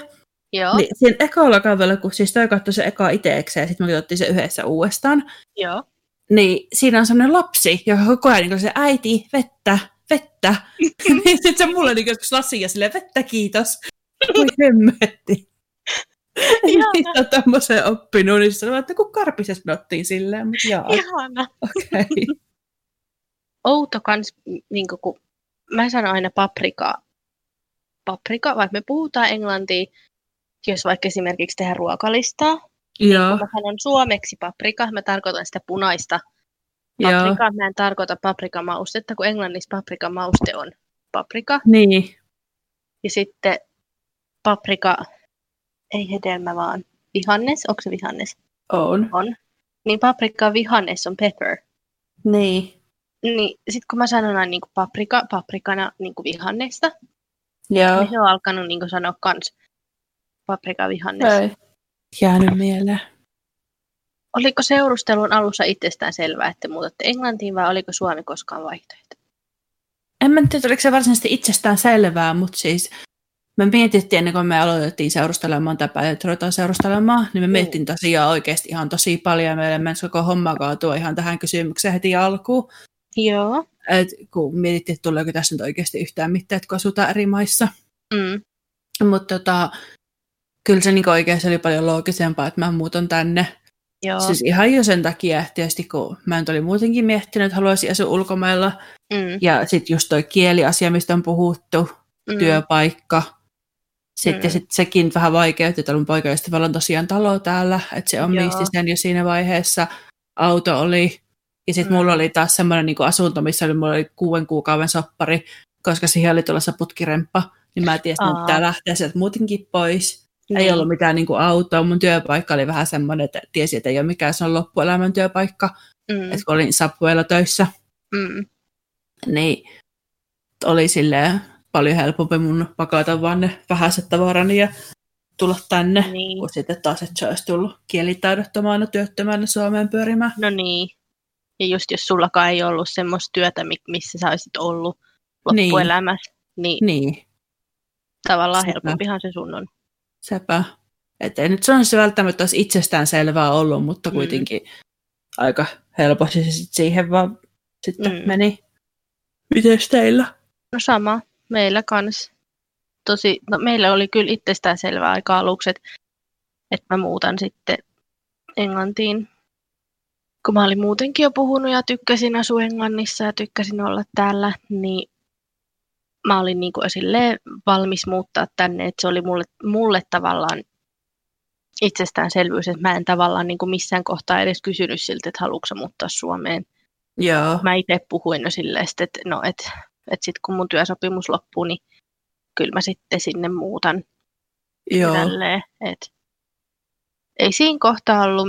joo, Niin siinä ekalla kaudella, kun siis toi katsoi se eka itsekseen ja sitten me katsottiin se yhdessä uudestaan, joo. niin siinä on sellainen lapsi, joka koko ajan niin se äiti, vettä, vettä. niin sitten se mulle niin joskus lasi ja silleen, vettä kiitos. Voi hemmetti. Ihana. Niistä on tämmöisen oppinut, niin sanoin, että kun karpisessa sanottiin silleen, mutta jaa, Ihana. okei. Okay. Outo kans, niin kuin, kun mä sanon aina paprikaa. Paprika, vaikka me puhutaan englantia, jos vaikka esimerkiksi tehdään ruokalistaa, Joo, kun mä sanon suomeksi paprika, mä tarkoitan sitä punaista Paprika, mä en tarkoita paprikamaustetta, kun englannissa paprikamauste on paprika. Niin. Ja sitten paprika, ei hedelmä vaan vihannes, onko se vihannes? On. On. Niin paprika vihannes on pepper. Niin. Niin sitten kun mä sanon aina niin paprika, paprikana niin vihannesta, Joo. niin se on alkanut niin sanoa kans paprika vihannes. Ei. Jäänyt mieleen. Oliko seurustelun alussa itsestään selvää, että muutatte Englantiin vai oliko Suomi koskaan vaihtoehto? En mä tiedä, oliko se varsinaisesti itsestään selvää, mutta siis me mietittiin ennen kuin me aloitettiin seurustelemaan tai päätettiin ruvetaan seurustelemaan, niin me mietittiin tosiaan oikeasti ihan tosi paljon ja meille meni koko homma kaatua ihan tähän kysymykseen heti alkuun. Joo. Et kun mietittiin, että tuleeko tässä nyt oikeasti yhtään mitään, että kun asutaan eri maissa. Mm. Mutta tota, kyllä se niin oikeasti oli paljon loogisempaa, että mä muutan tänne. Joo. Siis ihan jo sen takia, että tietysti kun mä nyt olin muutenkin miettinyt, että haluaisin asua ulkomailla. mm. Ja sitten just toi kieliasia, mistä on puhuttu, Mm. työpaikka. Sitten Mm. sit sekin vähän vaikeutti, että mun poikaystävällä on tosiaan talo täällä, että se omisti sen jo siinä vaiheessa. Auto oli, ja sitten Mm. mulla oli taas semmoinen niin asunto, missä oli, mulla oli kuuden kuukauden soppari, koska siihen oli tulossa putkiremppa, niin mä tiesin, että Aa. pitää lähteä sieltä muutenkin pois. Ei Niin. ollut mitään niin kuin autoa, mun työpaikka oli vähän semmoinen, että tiesi, että ei ole mikään se on loppuelämän työpaikka, Mm. että kun olin Subwaylla töissä, Mm. niin oli silleen paljon helpompi mun pakata vaan ne vähäiset tavarani ja tulla tänne, Niin. kun sitten taas, että se olisi tullut kielitaidottomana työttömänä Suomeen pyörimään. No niin. Ja just jos sullakaan ei ollut semmoista työtä, mi- missä sä olisit ollut loppuelämässä, niin, niin Niin, tavallaan Sepä. helpompihan se sun on. sepä. Että ei nyt se on se välttämättä olisi itsestään selvää ollut, mutta Mm. kuitenkin aika helposti se sit siihen vaan sitten Mm. meni. Mites teillä? No sama, meillä kans. Tosi, no meillä oli kyllä itsestään selvä aika aluksi, että, että mä muutan sitten Englantiin. Kun mä olin muutenkin jo puhunut ja tykkäsin asua Englannissa ja tykkäsin olla täällä, niin mä olin niin kuin silleen valmis muuttaa tänne, että se oli mulle, mulle tavallaan itsestäänselvyys, että mä en tavallaan niin kuin missään kohtaa edes kysynyt siltä, että haluatko muuttaa Suomeen. Joo, mä itse puhuin jo silleen, että no, et, et sit kun mun työsopimus loppuu, niin kyllä mä sitten sinne muutan. Joo, tälleen. Et, ei siinä kohtaa ollut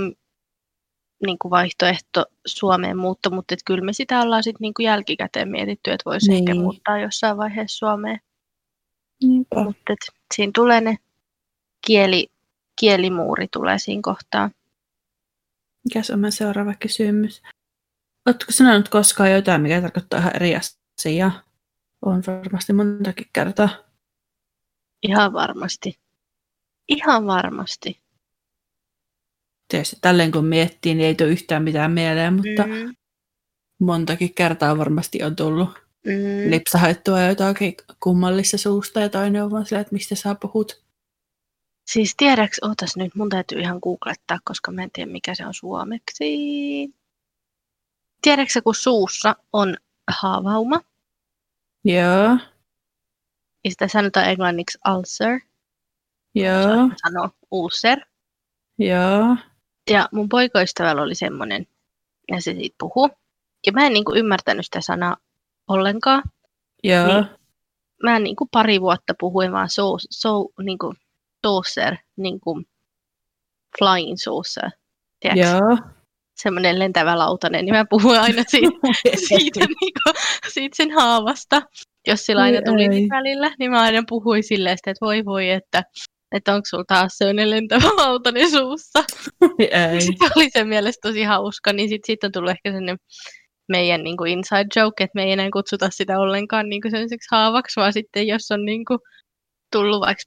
niin kuin vaihtoehto Suomeen muutto, mutta et kyllä me sitä ollaan sitten niin kuin jälkikäteen mietitty, että voisi ehkä Niin. muuttaa jossain vaiheessa Suomeen. Niinpä. Mutta et siinä tulee ne kieli, kielimuuri tulee siinä kohtaa. Mikäs on seuraava kysymys? Oletko sanonut koskaan jotain, mikä tarkoittaa ihan eri asiaa? On varmasti montakin kertaa. Ihan varmasti. Ihan varmasti. Tietysti tälleen kun miettii, niin ei tule yhtään mitään mieleen, mutta mm. Montakin kertaa varmasti on tullut mm. lipsahaittua jotakin kummallista suusta ja toinen on vaan sillä, että mistä sä puhut. Siis tiedäks, ootas nyt, mun täytyy ihan googlettaa, koska mä en tiedä mikä se on suomeksi. Tiedätkö kun suussa on haavauma, Joo, ja sitä sanotaan englanniksi ulcer, joo, sanoo ulcer. joo, Ja mun poikaystävällä oli semmonen, ja se siitä puhuu. Ja mä en niinku ymmärtänyt sitä sanaa ollenkaan. joo, Niin. Mä niinku pari vuotta puhuin vaan so, so, niinku, saucer, niinku flying saucer. Tiedätkö? joo. semmoinen lentävä lautanen, niin mä puhuin aina siitä, siitä, niinku, siitä sen haavasta. Jos sillä aina tuli ei. niin välillä, niin mä aina puhuin silleen, että voi voi, että, että onko sulla taas sellainen lentävä lautanen suussa. Ei. Se oli sen mielestä tosi hauska, niin sitten sit on tullut ehkä sellainen meidän niin kuin inside joke, että me ei enää kutsuta sitä ollenkaan niin kuin sellaiseksi haavaksi, vaan sitten jos on niin kuin tullut vaikka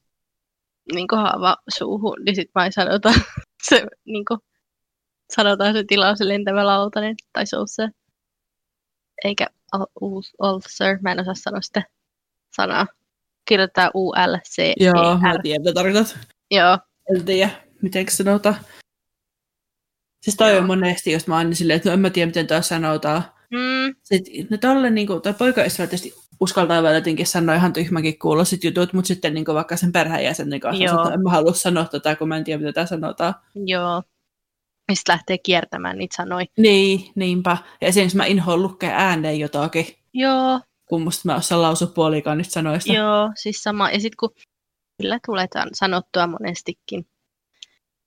niin kuin haava suuhun, niin sitten vain sanotaan se, niin kuin, sanotaan se tila on se lentävä lautanen tai se eikä ul- ulcer, mä en osaa sanoa sitä sanaa. Kirjoittaa u l c e Joo, mä tiedän, mitä tarkoitat. Joo, En tiedä, miten sanotaan. Siis toi Joo. on monesti, jos mä aina silleen, että no en mä tiedä, miten toi sanotaan. mm, Sitten, no tolle, niin kuin, toi poikaystävä tietysti uskaltaa vielä jotenkin sanoa ihan tyhmäkin kuuloiset jutut, mutta sitten niin kuin, vaikka sen perheenjäsenen kanssa, Joo. että en mä halua sanoa tätä, kun mä en tiedä, mitä tämä sanotaan. joo. Mistä lähtee kiertämään niitä sanoja. Niin, niinpä. Ja esimerkiksi mä inhoan lukea ääneen jotakin. Joo, kun musta mä osaan lausua puolikaan niistä sanoista. joo, siis sama. Ja sitten kun kyllä tulee sanottua monestikin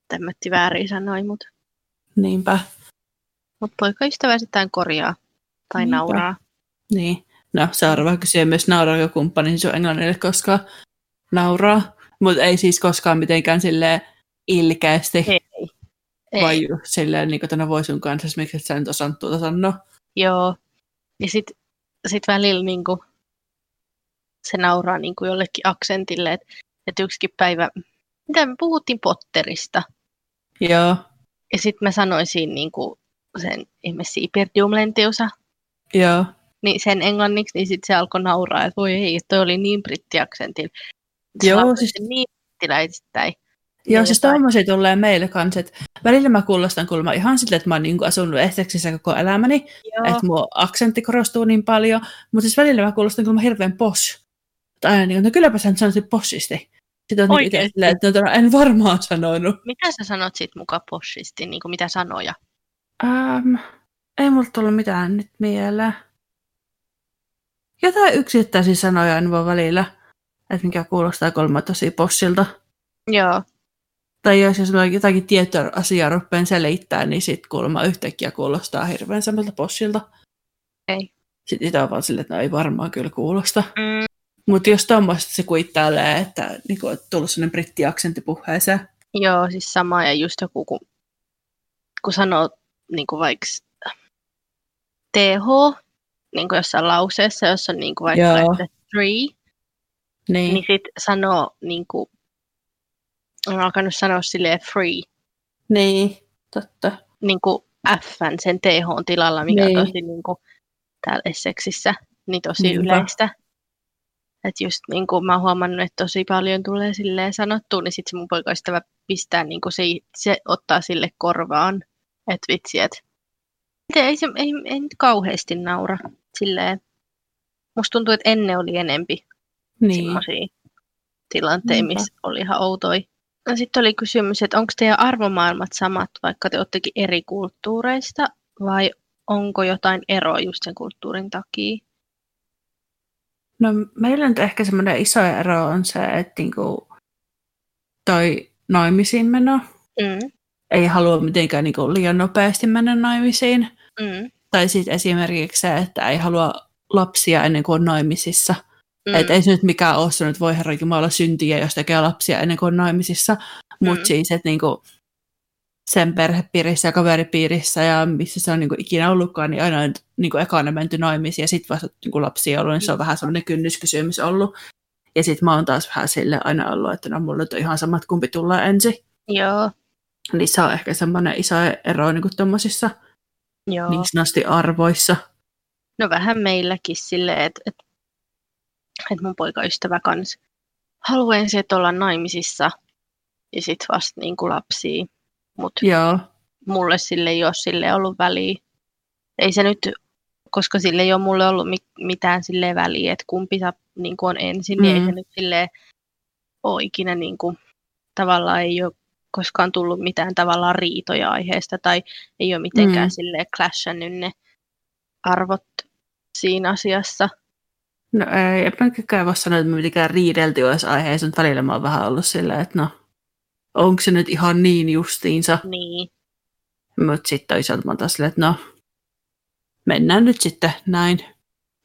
tämmötti väärin sanoi, mutta Niinpä. mut poikaystävä sitten korjaa tai Niinpä. nauraa. Niin. No, seuraava kysyä myös nauraako kumppani sun englannille koskaan nauraa. Mutta ei siis koskaan mitenkään silleen ilkeästi, Ei. Ei. vai just silleen niin kuin voi sun kanssa, miksi et sä nyt osannut tuota sanoa. Joo. Ja sitten sit välillä niinku, se nauraa niinku jollekin aksentille, että et yksikin päivä, mitä me puhuttiin Potterista. Joo, Ja sitten mä sanoisin niinku sen ihme Siipirdiumlenteusa, joo. niin sen englanniksi, niin sitten se alkoi nauraa, että voi ei, toi oli niin brittiaksentilla. Se Joo, siis- niin brittiläisittäin. Joo, siis jotain. tommosia tulee meille kanssa, että välillä mä kuulostan kuulemma ihan silleen, että mä oon niinku asunut Essexissä koko elämäni, Joo, että mun aksentti korostuu niin paljon, mutta siis välillä mä kuulostan kuulemma hirveän posh. Tai aina niin kuin, no kylläpä sä nyt sanoisit poshisti. Sitten on niin itse että no, en varmaan sanonut. mitä sä sanot sit muka poshisti, niin kuin mitä sanoja? Ähm, ei mulla tullut mitään nyt mieleen. Jotain yksittäisiä sanoja en voi välillä, että mikä kuulostaa kolme tosi possilta. Joo, Tai jos, jos mä jotakin tiettyä asiaa rupean selittämään, niin sitten kuulemma yhtäkkiä kuulostaa hirveän samalta possilta. Ei. Sitten itse on vaan silleen, että no ei varmaan kyllä kuulosta. mm, Mutta jos tuommoista se kuittailee, että niinku, on tullut sellainen brittiaksentti puheeseen. joo, siis sama ja just joku, kun, kun sanoo niin kuin vaikka TH, niin kuin jossain lauseessa, jossa on niin kuin vaikka three, Niin. niin, niin sitten sanoo, niin kuin, on alkanut sanoa silleen free, niin, totta. niin kuin F sen TH tilalla, mikä Niin. on tosi niin kuin, täällä Essexissa niin tosi Niinpä. yleistä. Että just niin kuin mä oon huomannut, että tosi paljon tulee silleen sanottua, niin sitten se mun poikaystävä pistää, niin kuin se, se ottaa sille korvaan, että vitsi, että ei, se, ei, ei nyt kauheasti naura silleen. Musta tuntuu, että ennen oli enempi Niin. semmoisia tilanteita, missä oli ihan outoi. No sitten oli kysymys, että onko teidän arvomaailmat samat, vaikka te oottekin eri kulttuureista, vai onko jotain eroa just sen kulttuurin takia? No meillä nyt ehkä semmoinen iso ero on se, että niinku toi naimisiin meno Mm, ei halua mitenkään niinku liian nopeasti mennä naimisiin. mm, Tai sitten esimerkiksi se, että ei halua lapsia ennen kuin on naimisissa. Mm. Että ei se nyt mikään ole se nyt voi herra Jumala syntiä, jos tekee lapsia ennen kuin on naimisissa. Mutta Mm. siis, että niinku sen perhepiirissä ja kaveripiirissä ja missä se on niinku ikinä ollutkaan, niin aina on niinku ekana menty naimisiin ja sitten vasta niinku lapsia ollut, niin se on vähän semmoinen kynnyskysymys ollut. Ja sitten mä oon taas vähän sille aina ollut, että no mulla nyt on ihan samat, kumpi tulee ensin. Joo, Niin se on ehkä semmoinen iso ero niinku tuommoisissa joo. niin sanotusti arvoissa. No vähän meilläkin silleen, että et, et mun poikaystävä kans haluaa ensin, että ollaan naimisissa ja sitten vasta niin kuin lapsia. Mutta Joo, mulle sille ei ole sille ollut väliä. Ei se nyt, koska sille ei ole mulle ollut mi- mitään sille väliä, että kumpi saa, niin kuin on ensin, niin ei Mm. se nyt sille ole ikinä niin kuin, tavallaan ei ole koskaan tullut mitään tavallaan riitoja aiheesta tai ei ole mitenkään Mm. mm. sille clashannut ne arvot siinä asiassa. No ei, en mäkään voi sanoa, että me mitenkään riidelty olisi aiheessa, mutta välillä mä oon vähän ollut silleen, että no, onko se nyt ihan niin justiinsa. Niin, Mutta sitten toisaalta mä oon taas silleen, että no, mennään nyt sitten näin.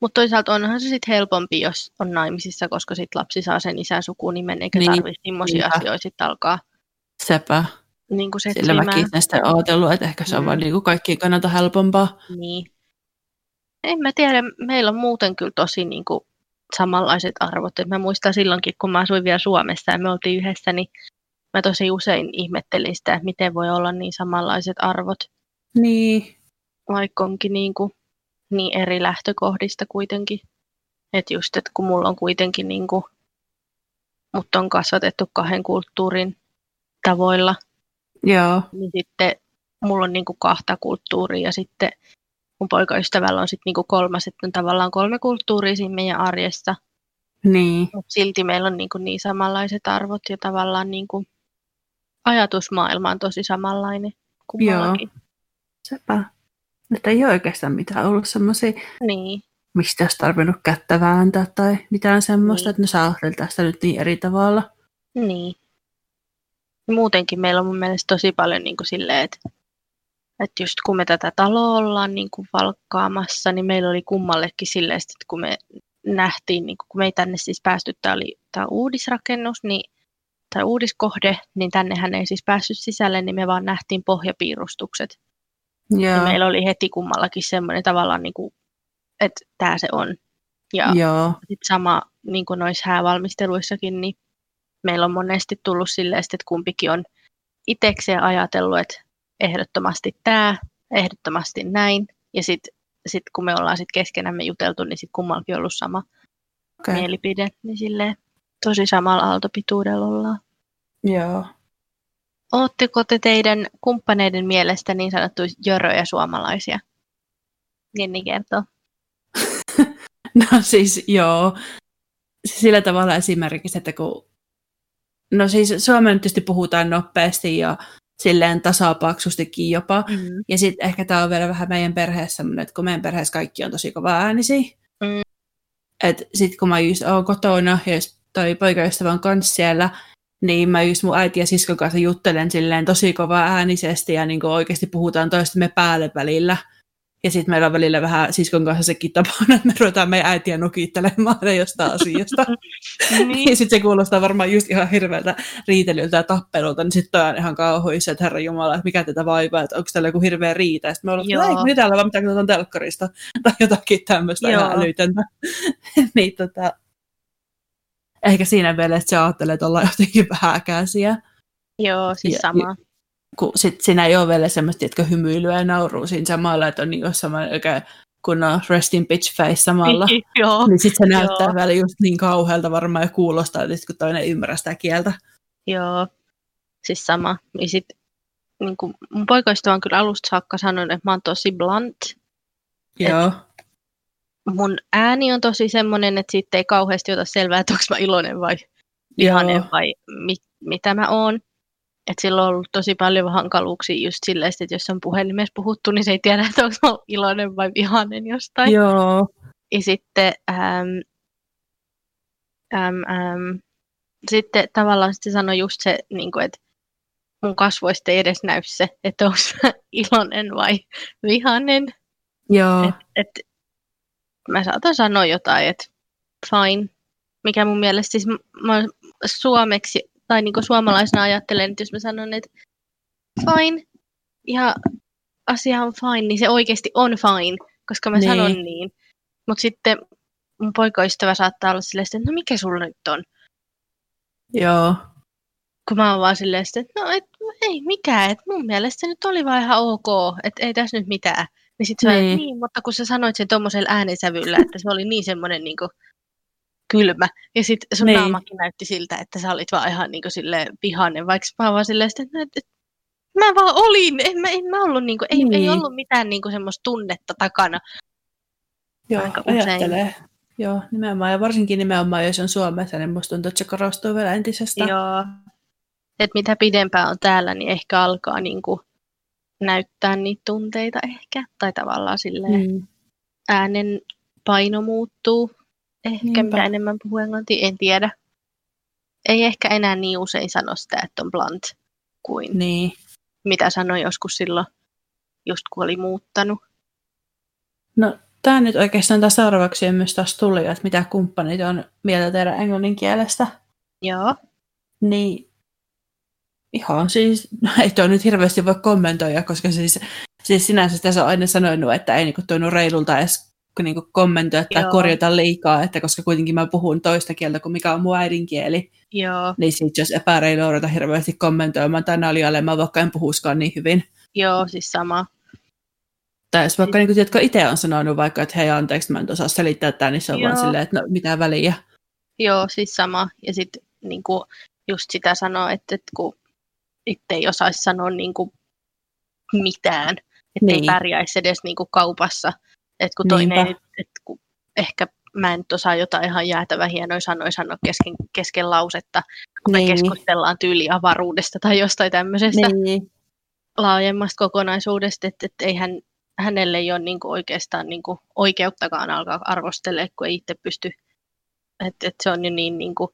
mutta toisaalta onhan se sitten helpompi, jos on naimisissa, koska sitten lapsi saa sen isän sukunimen, eikä Niin, niin, tarvitse semmoisia asioita sitten alkaa Sepä. niin kuin Sillä mäkin sitten ajatellut, että ehkä se on Mm. vaan niinku kaikkien kannalta helpompaa. Niin. En mä tiedä, meillä on muuten kyllä tosi niin kuin samanlaiset arvot. Et mä muistan silloinkin, kun mä asuin vielä Suomessa ja me oltiin yhdessä, niin mä tosi usein ihmettelin sitä, että miten voi olla niin samanlaiset arvot, Niin. vaikka onkin niin, kuin niin eri lähtökohdista kuitenkin. Että just, että kun mulla on kuitenkin niin kuin, mut on kasvatettu kahden kulttuurin tavoilla, Joo. niin sitten mulla on niinku kahta kulttuuria ja sitten mun poikaystävällä on sitten niinku kolmas, että on tavallaan kolme kulttuuria siinä meidän arjessa, Niin. mutta silti meillä on niinku niin samanlaiset arvot ja tavallaan niinku ajatusmaailma on tosi samanlainen. kummallakin. Joo. Sepä. Että ei ole oikeastaan mitään ollut semmoisia, Niin, mistä olisi tarvinnut kättä vääntää tai mitään semmoista, Niin. että sä ajattelet tästä nyt niin eri tavalla. niin. Ja muutenkin meillä on mun mielestä tosi paljon niin kuin silleen, että, että just kun me tätä taloa ollaan niin kuin valkkaamassa, niin meillä oli kummallekin silleen, että kun me nähtiin, niin kun me ei tänne siis päästy, tämä oli tämä uudisrakennus, niin, tai uudiskohde, niin tännehän ei siis päässyt sisälle, niin me vaan nähtiin pohjapiirustukset. Ja Joo. meillä oli heti kummallakin semmoinen tavallaan, niin kuin, että tämä se on. Ja Joo. sit sama niin kuin noissa häävalmisteluissakin, niin meillä on monesti tullut silleen, että kumpikin on itsekseen ajatellut, että ehdottomasti tämä, ehdottomasti näin. Ja sitten sit kun me ollaan sit keskenämme juteltu, niin sitten kummallakin on ollut sama Okay. mielipide. Niin silleen tosi samalla aaltopituudella ollaan. Joo. Ootteko te teidän kumppaneiden mielestä niin sanottuja jöröjä suomalaisia? Jenni kertoo. No siis joo. Sillä tavalla esimerkiksi, että kun... No siis Suomen tietysti puhutaan nopeasti ja silleen tasapaksustikin jopa. Mm. Ja sitten ehkä tämä on vielä vähän meidän perheessä semmoinen, että kun meidän perheessä kaikki on tosi kova äänisiä. Mm. Että sitten kun mä just oon kotona ja jos toi poikaystävä on kanssa siellä, niin mä just mun äiti ja siskon kanssa juttelen silleen tosi kova äänisesti ja niin oikeasti puhutaan toistemme päälle välillä. Ja sitten meillä on välillä vähän siskon kanssa sekin tapana, että me ruvetaan meidän äitiä nokittelemaan aina jostain asiasta. Niin. Ja sitten se kuulostaa varmaan just ihan hirveältä riitelyltä ja tappelulta, niin sitten on ihan kauhuissa, että herra Jumala, että mikä tätä vaivaa, että onko täällä joku hirveä riita. Ja sitten me ollaan, että ei kun täällä vaan mitään katsotaan telkkarista tai jotakin tämmöistä ihan älytöntä. niin tota, ehkä siinä mielessä se ajattelee, että ollaan jotenkin vähäkäisiä. Joo, siis Ja- sama. Kun sit siinä ei ole vielä semmoista, että hymyilyä ja nauruu siinä samalla, että on niin semmoinen oikein kunnon resting bitch face samalla. Joo. Niin sitten se näyttää Joo. vielä just niin kauhealta varmaan ja kuulostaa, että kun toinen ymmärrää sitä kieltä. Joo, siis sama. Ja sit, niin kuin mun poikaystävä on kyllä alusta saakka sanonut, että mä oon tosi blunt. Joo. Mun ääni on tosi semmoinen, että siitä ei kauheasti ota selvää, että onko mä iloinen vai vihainen vai mi- mitä mä oon. Et sillä on ollut tosi paljon hankaluuksia just silleen, että jos on puhelimessa puhuttu, niin se ei tiedä, että onko iloinen vai vihainen jostain. Joo. Ja sitten, äm, äm, äm, sitten tavallaan sitten sanoi just se, niin kuin, että mun kasvoista ei edes näy se, että onko iloinen vai vihainen. Joo. Et, et, mä saatan sanoa jotain, että fine. Mikä mun mielestä siis mä suomeksi tai niin suomalaisena ajattelen, että jos mä sanon, että fine ja asia on fine, niin se oikeasti on fine, koska mä Niin. sanon niin. Mutta sitten mun poikaystävä saattaa olla silleen, että no mikä sulla nyt on? Joo. Kun mä oon vaan silleen, että no et, ei mikään, että mun mielestä se nyt oli vaan ihan ok, että ei tässä nyt mitään. Niin sit se niin. Niin. niin, mutta kun sä sanoit sen tuommoisella äänensävyllä, että se oli niin semmoinen niinku kylmä. Ja sit sun Niin. niin. naamakin näytti siltä, että sä olit vaan ihan niinku silleen vihainen, vaikka mä vaan silleen, että, että, että mä vaan olin, en mä, en mä ollut niinku, ei, ei Niin. ollut mitään niinku semmoista tunnetta takana. Joo, Aika usein. ajattelee. Joo, nimenomaan. Ja varsinkin nimenomaan, jos on Suomessa, niin musta tuntuu, että se korostuu vielä entisestä. Joo. Et mitä pidempään on täällä, niin ehkä alkaa niinku näyttää niitä tunteita ehkä. Tai tavallaan silleen. Mm. äänen paino muuttuu. Ehkä Niinpä. mitä enemmän puhuu englantia, en tiedä. Ei ehkä enää niin usein sano sitä, että on blunt, kuin Niin. mitä sanoi joskus silloin, just kun oli muuttanut. No, tämä nyt oikeastaan tämä seuraava kysymys taas tuli, että mitä kumppanit on mieltä teidän englannin kielestä. Joo, Niin ihan siis, no ei tuo nyt hirveästi voi kommentoida, koska siis, siis sinänsä se on aina sanonut, että ei niinku tuonut reilulta edes niinku kommentoida tai Joo. korjata liikaa, että koska kuitenkin mä puhun toista kieltä kuin mikä on mun äidinkieli, joo, niin sit jos epäreilu ruveta hirveästi kommentoimaan tai naljoilemaan, vaikka en puhuskaan niin hyvin. joo, siis sama. Tai jos vaikka niin jotka itse on sanonut vaikka, että hei anteeksi, mä en osaa selittää tämän, niin se on Joo. vaan silleen, että no mitä väliä. Joo, siis sama. Ja sitten niinku, just sitä sanoa, että, että kun itse ei osaisi sanoa niinku, mitään, että niin. ei Niin. pärjäisi edes niinku, kaupassa. Että kun toinen, Niinpä. ei, että kun ehkä mä en nyt osaa jotain ihan jäätävän hienoja sanoja sanoa kesken, kesken lausetta, kun me Niin. keskustellaan tyyli avaruudesta tai jostain tämmöisestä. Niin. laajemmasta kokonaisuudesta, että, että ei hän, hänelle ei ole niin kuin oikeastaan niin kuin oikeuttakaan alkaa arvostella, kun ei itse pysty. Että, että se on jo niin, niin kuin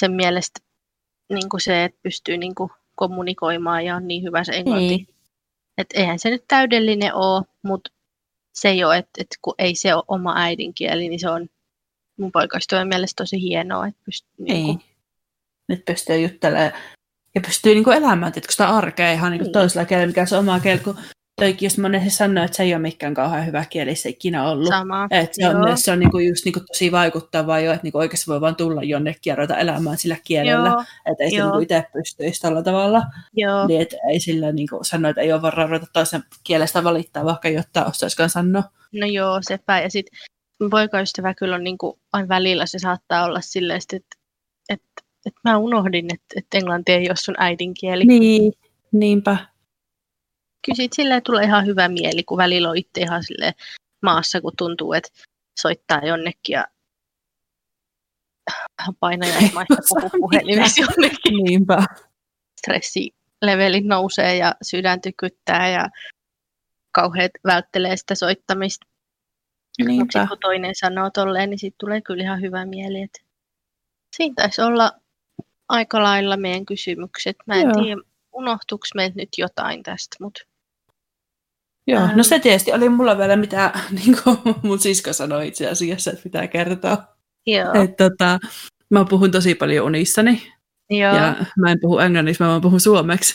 sen mielestä niin kuin se, että pystyy niin kuin kommunikoimaan ja on niin hyvä se englanti. Niin. Että eihän se nyt täydellinen ole, mutta se ei ole, että, että kun ei se ole oma äidinkieli, niin se on mun poikaystävän mielestä tosi hienoa. Että pystyy, niin kuin... Nyt pystyy juttelemaan ja pystyy niin kuin elämään tietysti sitä arkea ihan niin kuin niin. toisella kielellä, mikä se oma kieli, kun toikin just monesti sanoo, että se ei ole mikään kauhean hyvä kieli se ikinä ollut. Sama. Että se on, se on niinku just niinku tosi vaikuttavaa jo, että niinku oikeasti voi vaan tulla jonnekin ja ruveta elämään sillä kielellä. Että ei se niinku itse pystyisi tällä tavalla. Joo. Niin, että ei sillä niinku sano, että ei ole varaa ruveta toisen kielestä valittaa, vaikka jotta osaisikaan sanoa. No joo, sepä. Ja sitten poikaystävä kyllä on niinku, aina välillä se saattaa olla silleen, että, että, että mä unohdin, että, että englanti ei ole sun äidinkieli. Niin, niinpä kyllä siitä silleen tulee ihan hyvä mieli, kun välillä on itse ihan maassa, kun tuntuu, että soittaa jonnekin ja painajaismaista puhuu puhelimessa jonnekin. Niinpä. Stressilevelit nousee ja sydän tykyttää ja kauheat välttelee sitä soittamista. Mutta kun toinen sanoo tolleen, niin siitä tulee kyllä ihan hyvä mieli. Että siinä taisi olla aika lailla meidän kysymykset. Mä en Joo. tiedä, unohtuuko meiltä nyt jotain tästä, mutta Joo, no ähm. se tietysti oli mulla vielä mitä niin kuin mun sisko sanoi itse asiassa, että pitää kertoa. Joo. Että tota, mä puhun tosi paljon unissani. Joo. Ja mä en puhu englanniksi, mä vaan puhun suomeksi.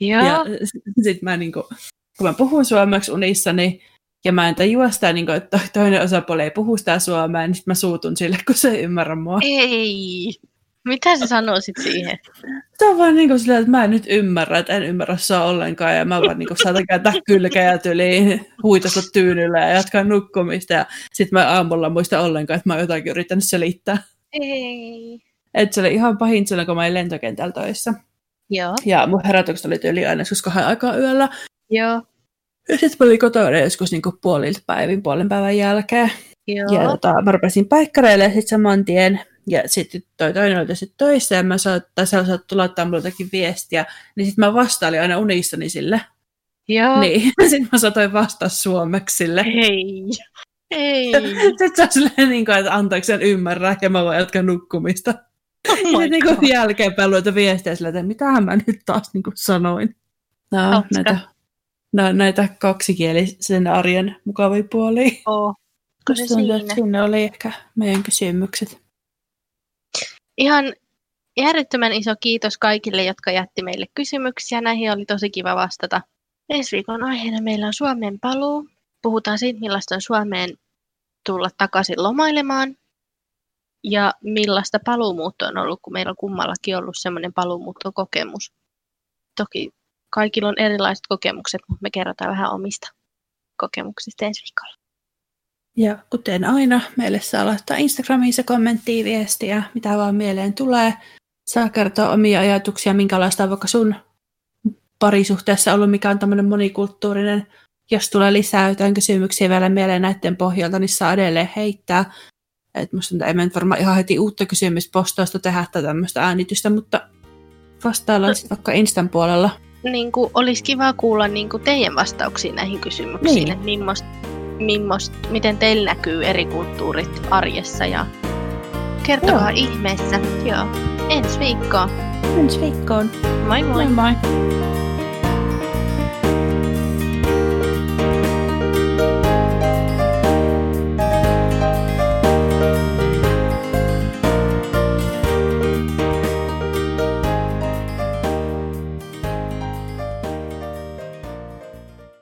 Joo. Ja sit mä niin kuin, kun mä puhun suomeksi unissani, ja mä en tajua sitä, niin kuin, että toinen osapuoli ei puhu sitä suomea, niin sit mä suutun sille, kun se ei ymmärrä mua. Ei. Mitä sä sanoisit siihen? Se on vaan niin kuin silleen, että mä en nyt ymmärrä, että en ymmärrä sua ollenkaan ja mä vaan niin kuin saatan kääntää kylkeä tyliin, huitasta tyynyllä ja jatkaa nukkumista ja sitten mä aamulla muista ollenkaan, että mä oon jotakin yrittänyt selittää. Ei. Että se oli ihan pahin silloin, kun mä olin lentokentällä töissä. Joo. Ja mun herätykset oli tyyli aina joskus kahden aikaa yöllä. Joo. Ja sitten mä olin kotona joskus niin puolilta päivin, puolen päivän jälkeen. Joo. Ja tota, mä rupesin paikkareille sitten saman tien. Ja sitten toi toinen oli sitten töissä ja mä saattaa, se saattoi laittaa mulle jotakin viestiä. Niin sitten mä vastailin aina unissani sille. Joo. Niin, sitten mä saatoin vastaa suomeksi sille. Ei. Ei. sitten se on silleen, niin kuin, että antaako sen ymmärrä ja mä voin jatkaa nukkumista. Oh sitten niin kuin jälkeenpäin luota viestiä sillä, että mitähän mä nyt taas niin kuin sanoin. No, näitä, no, näitä kaksikielisen arjen mukavia puolia. Oh. Koska siinä? siinä oli ehkä meidän kysymykset. Ihan järjettömän iso kiitos kaikille, jotka jätti meille kysymyksiä. Näihin oli tosi kiva vastata. Ensi viikon aiheena meillä on Suomen paluu. Puhutaan siitä, millaista on Suomeen tulla takaisin lomailemaan ja millaista paluumuutto on ollut, kun meillä on kummallakin ollut semmoinen paluumuuttokokemus. Toki kaikilla on erilaiset kokemukset, mutta me kerrotaan vähän omista kokemuksista ensi viikolla. Ja kuten aina, meille saa laittaa Instagramissa kommenttia, viestiä, mitä vaan mieleen tulee. Saa kertoa omia ajatuksia, minkälaista on vaikka sun parisuhteessa ollut, mikä on tämmöinen monikulttuurinen. Jos tulee lisää jotain kysymyksiä vielä mieleen näiden pohjalta, niin saa edelleen heittää. Et musta ei mennyt varmaan ihan heti uutta kysymyspostausta tehdä tai tämmöistä äänitystä, mutta vastaillaan no. sitten vaikka Instan puolella. Niin kuin, olisi kiva kuulla niin kuin teidän vastauksia näihin kysymyksiin, niin. että millaista mimmost, miten teillä näkyy eri kulttuurit arjessa ja kertokaa Joo. ihmeessä. Joo. Ensi viikkoon. Ensi viikkoon. Moi moi. Moi moi.